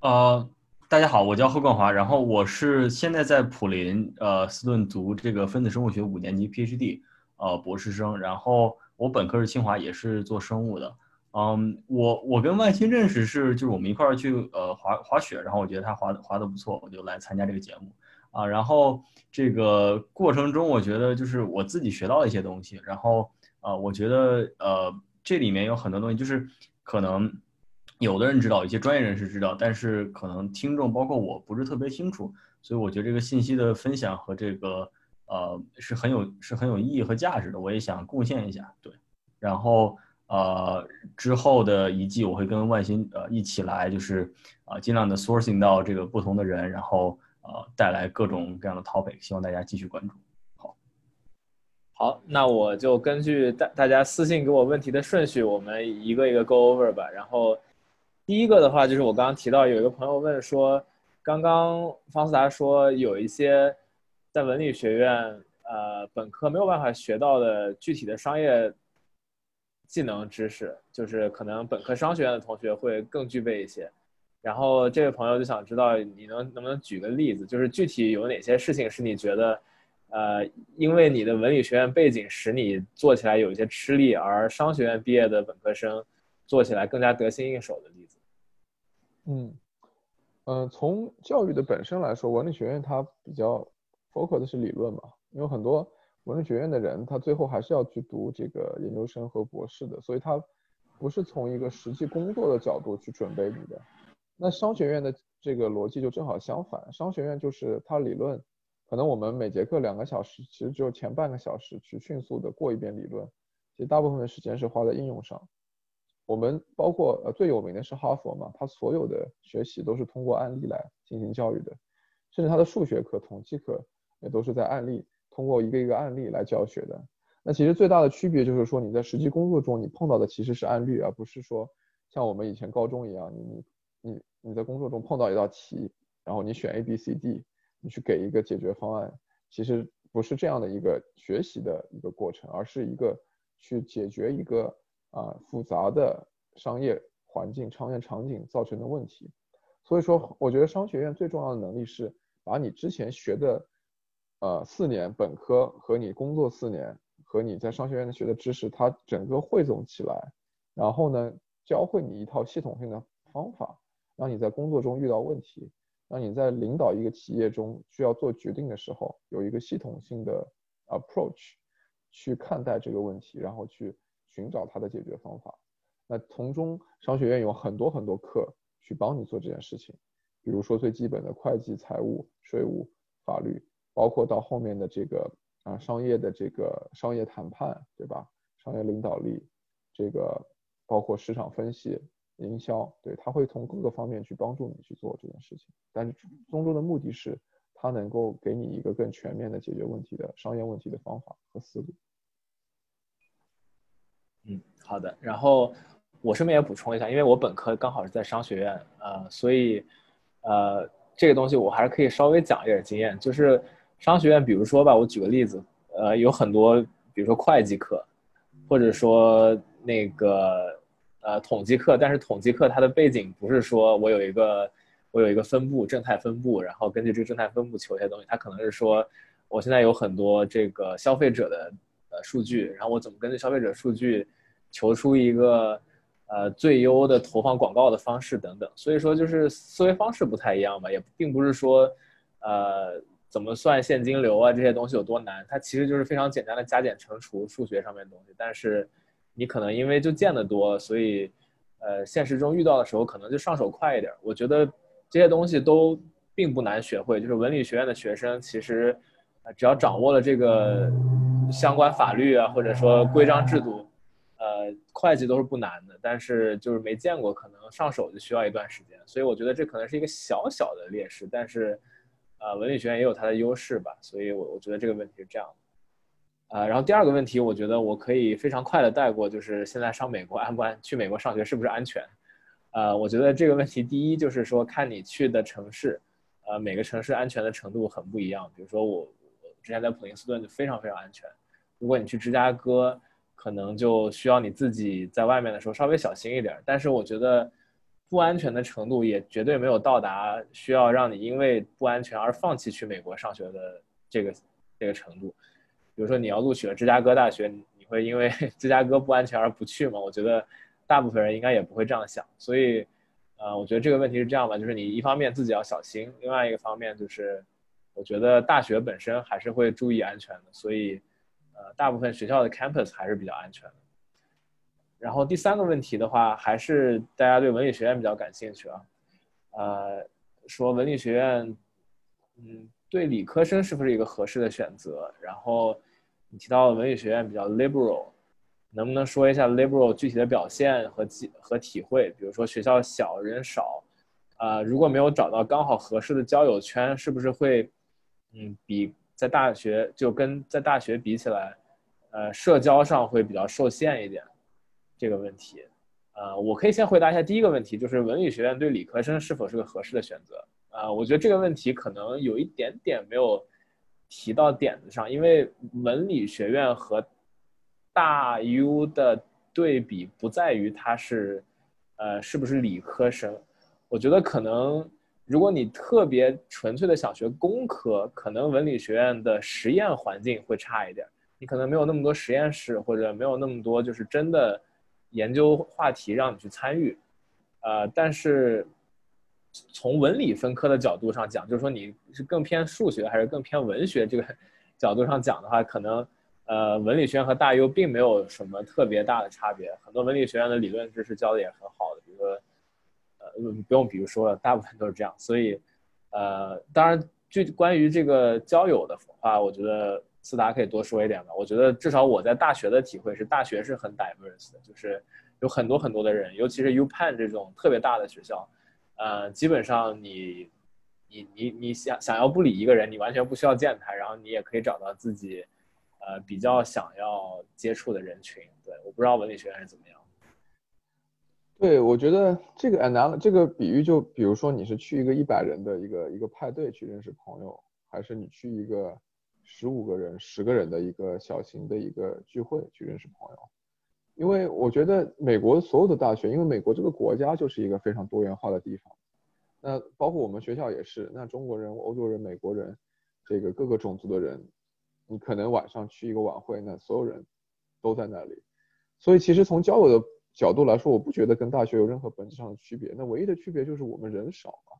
呃，大家好，我叫贺冠华，然后我是现在在普林呃斯顿读这个分子生物学五年级 PhD 呃博士生，然后我本科是清华，也是做生物的。嗯，我我跟万鑫认识是就是我们一块儿去呃滑滑雪，然后我觉得他滑的滑的不错，我就来参加这个节目啊。然后这个过程中，我觉得就是我自己学到了一些东西，然后呃，我觉得呃这里面有很多东西，就是可能。有的人知道，一些专业人士知道，但是可能听众包括我不是特别清楚，所以我觉得这个信息的分享和这个呃是很有是很有意义和价值的，我也想贡献一下。对，然后呃之后的一季我会跟万鑫呃一起来，就是啊尽量的 sourcing 到这个不同的人，然后呃带来各种各样的 topic，希望大家继续关注。好，好，那我就根据大大家私信给我问题的顺序，我们一个一个 go over 吧，然后。第一个的话就是我刚刚提到有一个朋友问说，刚刚方思达说有一些在文理学院呃本科没有办法学到的具体的商业技能知识，就是可能本科商学院的同学会更具备一些。然后这位朋友就想知道你能能不能举个例子，就是具体有哪些事情是你觉得呃因为你的文理学院背景使你做起来有一些吃力，而商学院毕业的本科生做起来更加得心应手的例子。嗯，呃，从教育的本身来说，文理学院它比较 focus 的是理论嘛，因为很多文理学院的人，他最后还是要去读这个研究生和博士的，所以他不是从一个实际工作的角度去准备你的。那商学院的这个逻辑就正好相反，商学院就是它理论，可能我们每节课两个小时，其实只有前半个小时去迅速的过一遍理论，其实大部分的时间是花在应用上。我们包括呃最有名的是哈佛嘛，它所有的学习都是通过案例来进行教育的，甚至它的数学课、统计课也都是在案例，通过一个一个案例来教学的。那其实最大的区别就是说，你在实际工作中你碰到的其实是案例，而不是说像我们以前高中一样，你你你你在工作中碰到一道题，然后你选 A、B、C、D，你去给一个解决方案，其实不是这样的一个学习的一个过程，而是一个去解决一个。啊，复杂的商业环境、商业场景造成的问题，所以说，我觉得商学院最重要的能力是把你之前学的，呃，四年本科和你工作四年和你在商学院的学的知识，它整个汇总起来，然后呢，教会你一套系统性的方法，让你在工作中遇到问题，让你在领导一个企业中需要做决定的时候，有一个系统性的 approach 去看待这个问题，然后去。寻找它的解决方法，那从中商学院有很多很多课去帮你做这件事情，比如说最基本的会计、财务、税务、法律，包括到后面的这个啊商业的这个商业谈判，对吧？商业领导力，这个包括市场分析、营销，对，他会从各个方面去帮助你去做这件事情，但是终究的目的是，他能够给你一个更全面的解决问题的商业问题的方法和思路。嗯，好的。然后我顺便也补充一下，因为我本科刚好是在商学院，呃，所以呃，这个东西我还是可以稍微讲一点经验。就是商学院，比如说吧，我举个例子，呃，有很多，比如说会计课，或者说那个呃统计课，但是统计课它的背景不是说我有一个我有一个分布正态分布，然后根据这个正态分布求一些东西，它可能是说我现在有很多这个消费者的呃数据，然后我怎么根据消费者数据。求出一个呃最优的投放广告的方式等等，所以说就是思维方式不太一样吧，也并不是说呃怎么算现金流啊这些东西有多难，它其实就是非常简单的加减乘除数学上面的东西，但是你可能因为就见得多，所以呃现实中遇到的时候可能就上手快一点。我觉得这些东西都并不难学会，就是文理学院的学生其实只要掌握了这个相关法律啊或者说规章制度。呃，会计都是不难的，但是就是没见过，可能上手就需要一段时间，所以我觉得这可能是一个小小的劣势，但是，呃，文理学院也有它的优势吧，所以我我觉得这个问题是这样的，啊，然后第二个问题，我觉得我可以非常快的带过，就是现在上美国安不安，去美国上学是不是安全？呃，我觉得这个问题，第一就是说看你去的城市，呃，每个城市安全的程度很不一样，比如说我我之前在普林斯顿就非常非常安全，如果你去芝加哥。可能就需要你自己在外面的时候稍微小心一点，但是我觉得不安全的程度也绝对没有到达需要让你因为不安全而放弃去美国上学的这个这个程度。比如说你要录取了芝加哥大学，你会因为 芝加哥不安全而不去吗？我觉得大部分人应该也不会这样想。所以，呃，我觉得这个问题是这样吧，就是你一方面自己要小心，另外一个方面就是我觉得大学本身还是会注意安全的，所以。呃，大部分学校的 campus 还是比较安全的。然后第三个问题的话，还是大家对文理学院比较感兴趣啊。呃，说文理学院，嗯，对理科生是不是一个合适的选择？然后你提到文理学院比较 liberal，能不能说一下 liberal 具体的表现和体和体会？比如说学校小人少，啊，如果没有找到刚好合适的交友圈，是不是会，嗯，比？在大学就跟在大学比起来，呃，社交上会比较受限一点，这个问题，呃，我可以先回答一下第一个问题，就是文理学院对理科生是否是个合适的选择？啊，我觉得这个问题可能有一点点没有提到点子上，因为文理学院和大 U 的对比不在于它是，呃，是不是理科生，我觉得可能。如果你特别纯粹的想学工科，可能文理学院的实验环境会差一点，你可能没有那么多实验室，或者没有那么多就是真的研究话题让你去参与。呃，但是从文理分科的角度上讲，就是说你是更偏数学还是更偏文学这个角度上讲的话，可能呃文理学院和大优并没有什么特别大的差别，很多文理学院的理论知识教的也很好的，比如说。不用，比如说了，大部分都是这样，所以，呃，当然，就关于这个交友的话，我觉得思达可以多说一点吧。我觉得至少我在大学的体会是，大学是很 diverse 的，就是有很多很多的人，尤其是 UPenn 这种特别大的学校，呃，基本上你，你你你想想要不理一个人，你完全不需要见他，然后你也可以找到自己，呃，比较想要接触的人群。对，我不知道文理学院是怎么样。对，我觉得这个 anal 这个比喻，就比如说你是去一个一百人的一个一个派对去认识朋友，还是你去一个十五个人、十个人的一个小型的一个聚会去认识朋友？因为我觉得美国所有的大学，因为美国这个国家就是一个非常多元化的地方，那包括我们学校也是，那中国人、欧洲人、美国人，这个各个种族的人，你可能晚上去一个晚会，那所有人都在那里，所以其实从交友的。角度来说，我不觉得跟大学有任何本质上的区别。那唯一的区别就是我们人少嘛，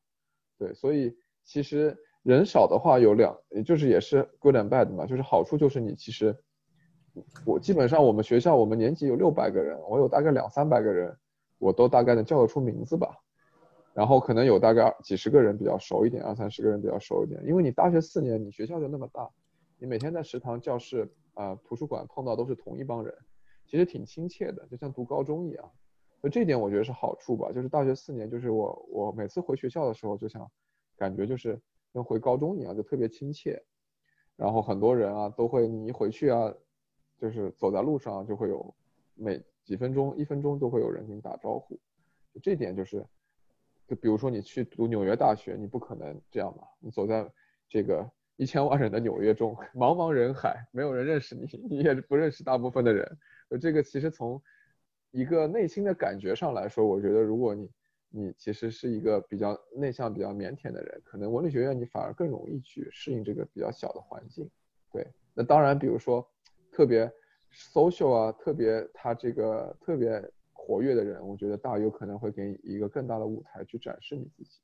对，所以其实人少的话有两，就是也是 good and bad 嘛，就是好处就是你其实，我基本上我们学校我们年级有六百个人，我有大概两三百个人，我都大概能叫得出名字吧，然后可能有大概几十个人比较熟一点，二三十个人比较熟一点，因为你大学四年你学校就那么大，你每天在食堂、教室啊、图书馆碰到都是同一帮人。其实挺亲切的，就像读高中一样，所以这点我觉得是好处吧。就是大学四年，就是我我每次回学校的时候，就想感觉就是跟回高中一样，就特别亲切。然后很多人啊，都会你一回去啊，就是走在路上就会有每几分钟、一分钟都会有人跟你打招呼。这点就是，就比如说你去读纽约大学，你不可能这样嘛，你走在这个。一千万人的纽约中，茫茫人海，没有人认识你，你也不认识大部分的人。这个其实从一个内心的感觉上来说，我觉得如果你你其实是一个比较内向、比较腼腆的人，可能文理学院你反而更容易去适应这个比较小的环境。对，那当然，比如说特别 social 啊，特别他这个特别活跃的人，我觉得大有可能会给你一个更大的舞台去展示你自己。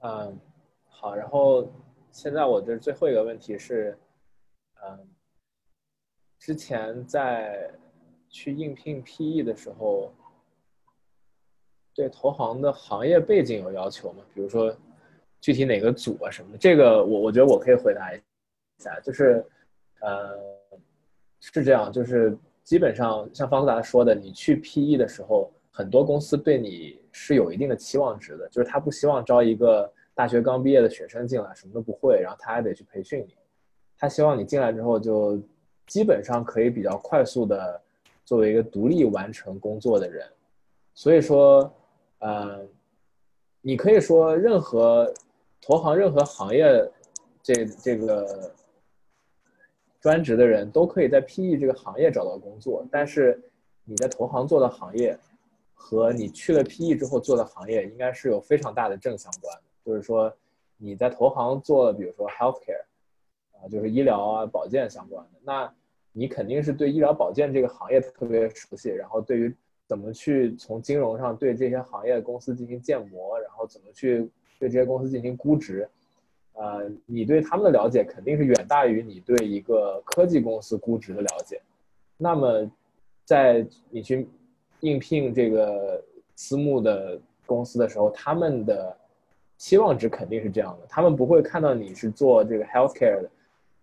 嗯，好，然后现在我的最后一个问题是，嗯，之前在去应聘 PE 的时候，对投行的行业背景有要求吗？比如说具体哪个组啊什么的？这个我我觉得我可以回答一下，就是，呃，是这样，就是基本上像方思达说的，你去 PE 的时候，很多公司对你是有一定的期望值的，就是他不希望招一个大学刚毕业的学生进来，什么都不会，然后他还得去培训你，他希望你进来之后就基本上可以比较快速的作为一个独立完成工作的人，所以说，呃，你可以说任何投行、任何行业这这个。专职的人都可以在 PE 这个行业找到工作，但是你在投行做的行业和你去了 PE 之后做的行业应该是有非常大的正相关的。就是说你在投行做，比如说 healthcare 啊，就是医疗啊、保健相关的，那你肯定是对医疗保健这个行业特别熟悉，然后对于怎么去从金融上对这些行业的公司进行建模，然后怎么去对这些公司进行估值。呃，你对他们的了解肯定是远大于你对一个科技公司估值的了解。那么，在你去应聘这个私募的公司的时候，他们的期望值肯定是这样的。他们不会看到你是做这个 healthcare 的，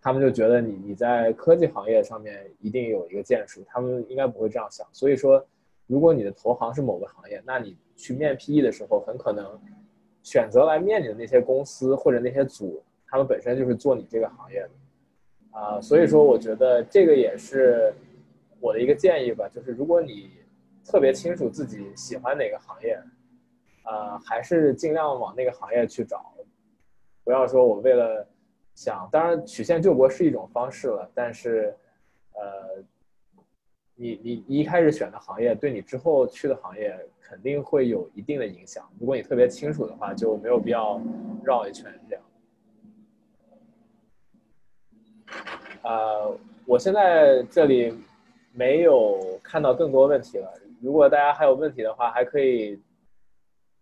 他们就觉得你你在科技行业上面一定有一个建树。他们应该不会这样想。所以说，如果你的投行是某个行业，那你去面 PE 的时候，很可能。选择来面你的那些公司或者那些组，他们本身就是做你这个行业的，啊，所以说我觉得这个也是我的一个建议吧，就是如果你特别清楚自己喜欢哪个行业，啊，还是尽量往那个行业去找，不要说我为了想，当然曲线救国是一种方式了，但是，呃，你你你一开始选的行业，对你之后去的行业。肯定会有一定的影响。如果你特别清楚的话，就没有必要绕一圈这样。呃，我现在这里没有看到更多问题了。如果大家还有问题的话，还可以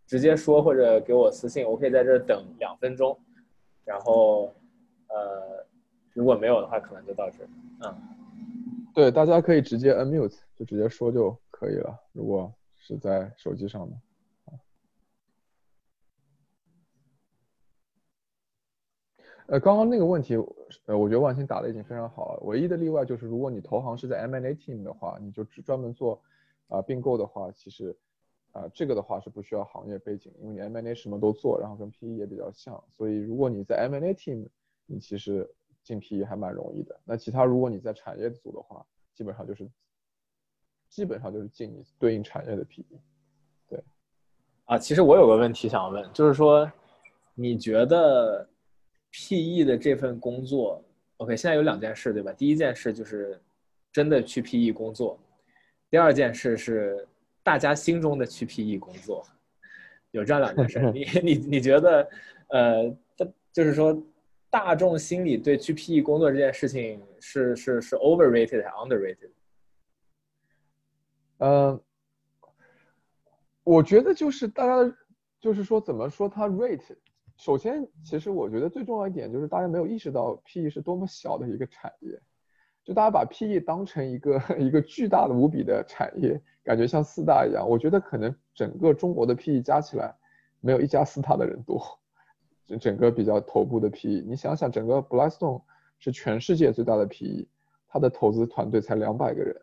直接说或者给我私信，我可以在这等两分钟。然后，呃，如果没有的话，可能就到这。嗯，对，大家可以直接 unmute，就直接说就可以了。如果是在手机上的，呃，刚刚那个问题，呃，我觉得万鑫答的已经非常好了。唯一的例外就是，如果你投行是在 M&A team 的话，你就只专门做啊并购的话，其实啊这个的话是不需要行业背景，因为你 M&A 什么都做，然后跟 PE 也比较像，所以如果你在 M&A team，你其实进 PE 还蛮容易的。那其他如果你在产业组的话，基本上就是。基本上就是进你对应产业的 PE，对，啊，其实我有个问题想问，就是说，你觉得 PE 的这份工作，OK，现在有两件事，对吧？第一件事就是真的去 PE 工作，第二件事是大家心中的去 PE 工作，有这样两件事，你你你觉得，呃，就是说，大众心里对去 PE 工作这件事情是是是 overrated 还是 underrated？嗯，我觉得就是大家就是说怎么说它 rate，首先其实我觉得最重要一点就是大家没有意识到 PE 是多么小的一个产业，就大家把 PE 当成一个 一个巨大的无比的产业，感觉像四大一样。我觉得可能整个中国的 PE 加起来没有一家四大的人多，整个比较头部的 PE，你想想整个 Blackstone 是全世界最大的 PE，它的投资团队才两百个人。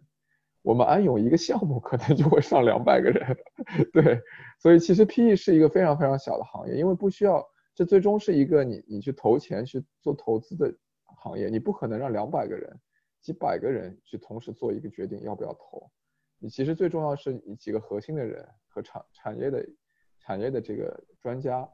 我们安永一个项目可能就会上两百个人，对，所以其实 PE 是一个非常非常小的行业，因为不需要，这最终是一个你你去投钱去做投资的行业，你不可能让两百个人、几百个人去同时做一个决定要不要投，你其实最重要是你几个核心的人和产产业的产业的这个专家，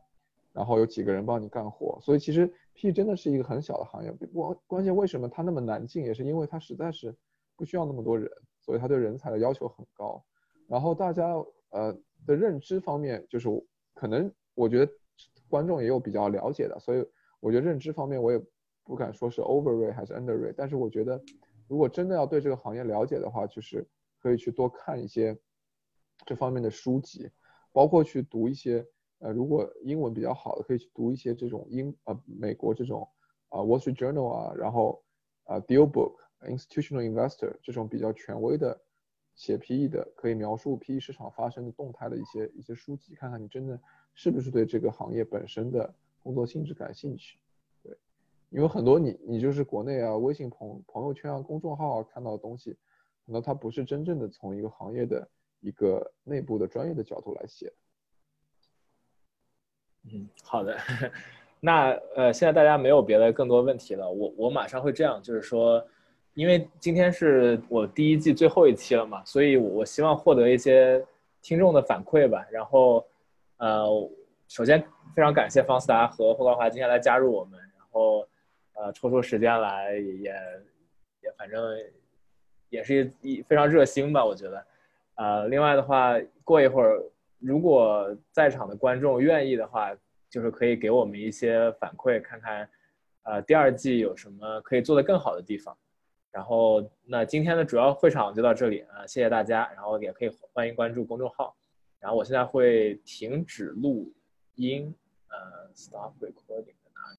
然后有几个人帮你干活，所以其实 P 真的是一个很小的行业，关关键为什么它那么难进，也是因为它实在是不需要那么多人。所以它对人才的要求很高，然后大家呃的认知方面，就是可能我觉得观众也有比较了解的，所以我觉得认知方面我也不敢说是 overrate 还是 underrate，但是我觉得如果真的要对这个行业了解的话，就是可以去多看一些这方面的书籍，包括去读一些呃如果英文比较好的，可以去读一些这种英呃美国这种啊 Wall Street Journal 啊，然后啊 Deal Book。Institutional investor 这种比较权威的写 PE 的，可以描述 PE 市场发生的动态的一些一些书籍，看看你真的是不是对这个行业本身的工作性质感兴趣。对，因为很多你你就是国内啊，微信朋朋友圈啊、公众号啊看到的东西，可能它不是真正的从一个行业的一个内部的专业的角度来写。嗯，好的。那呃，现在大家没有别的更多问题了，我我马上会这样，就是说，因为今天是我第一季最后一期了嘛，所以我希望获得一些听众的反馈吧。然后，呃，首先非常感谢方思达和霍光华今天来加入我们，然后呃抽出时间来也也反正也是一非常热心吧，我觉得。呃，另外的话，过一会儿如果在场的观众愿意的话。就是可以给我们一些反馈，看看，呃，第二季有什么可以做的更好的地方。然后，那今天的主要会场就到这里啊，谢谢大家。然后也可以欢迎关注公众号。然后我现在会停止录音，呃，stop recording。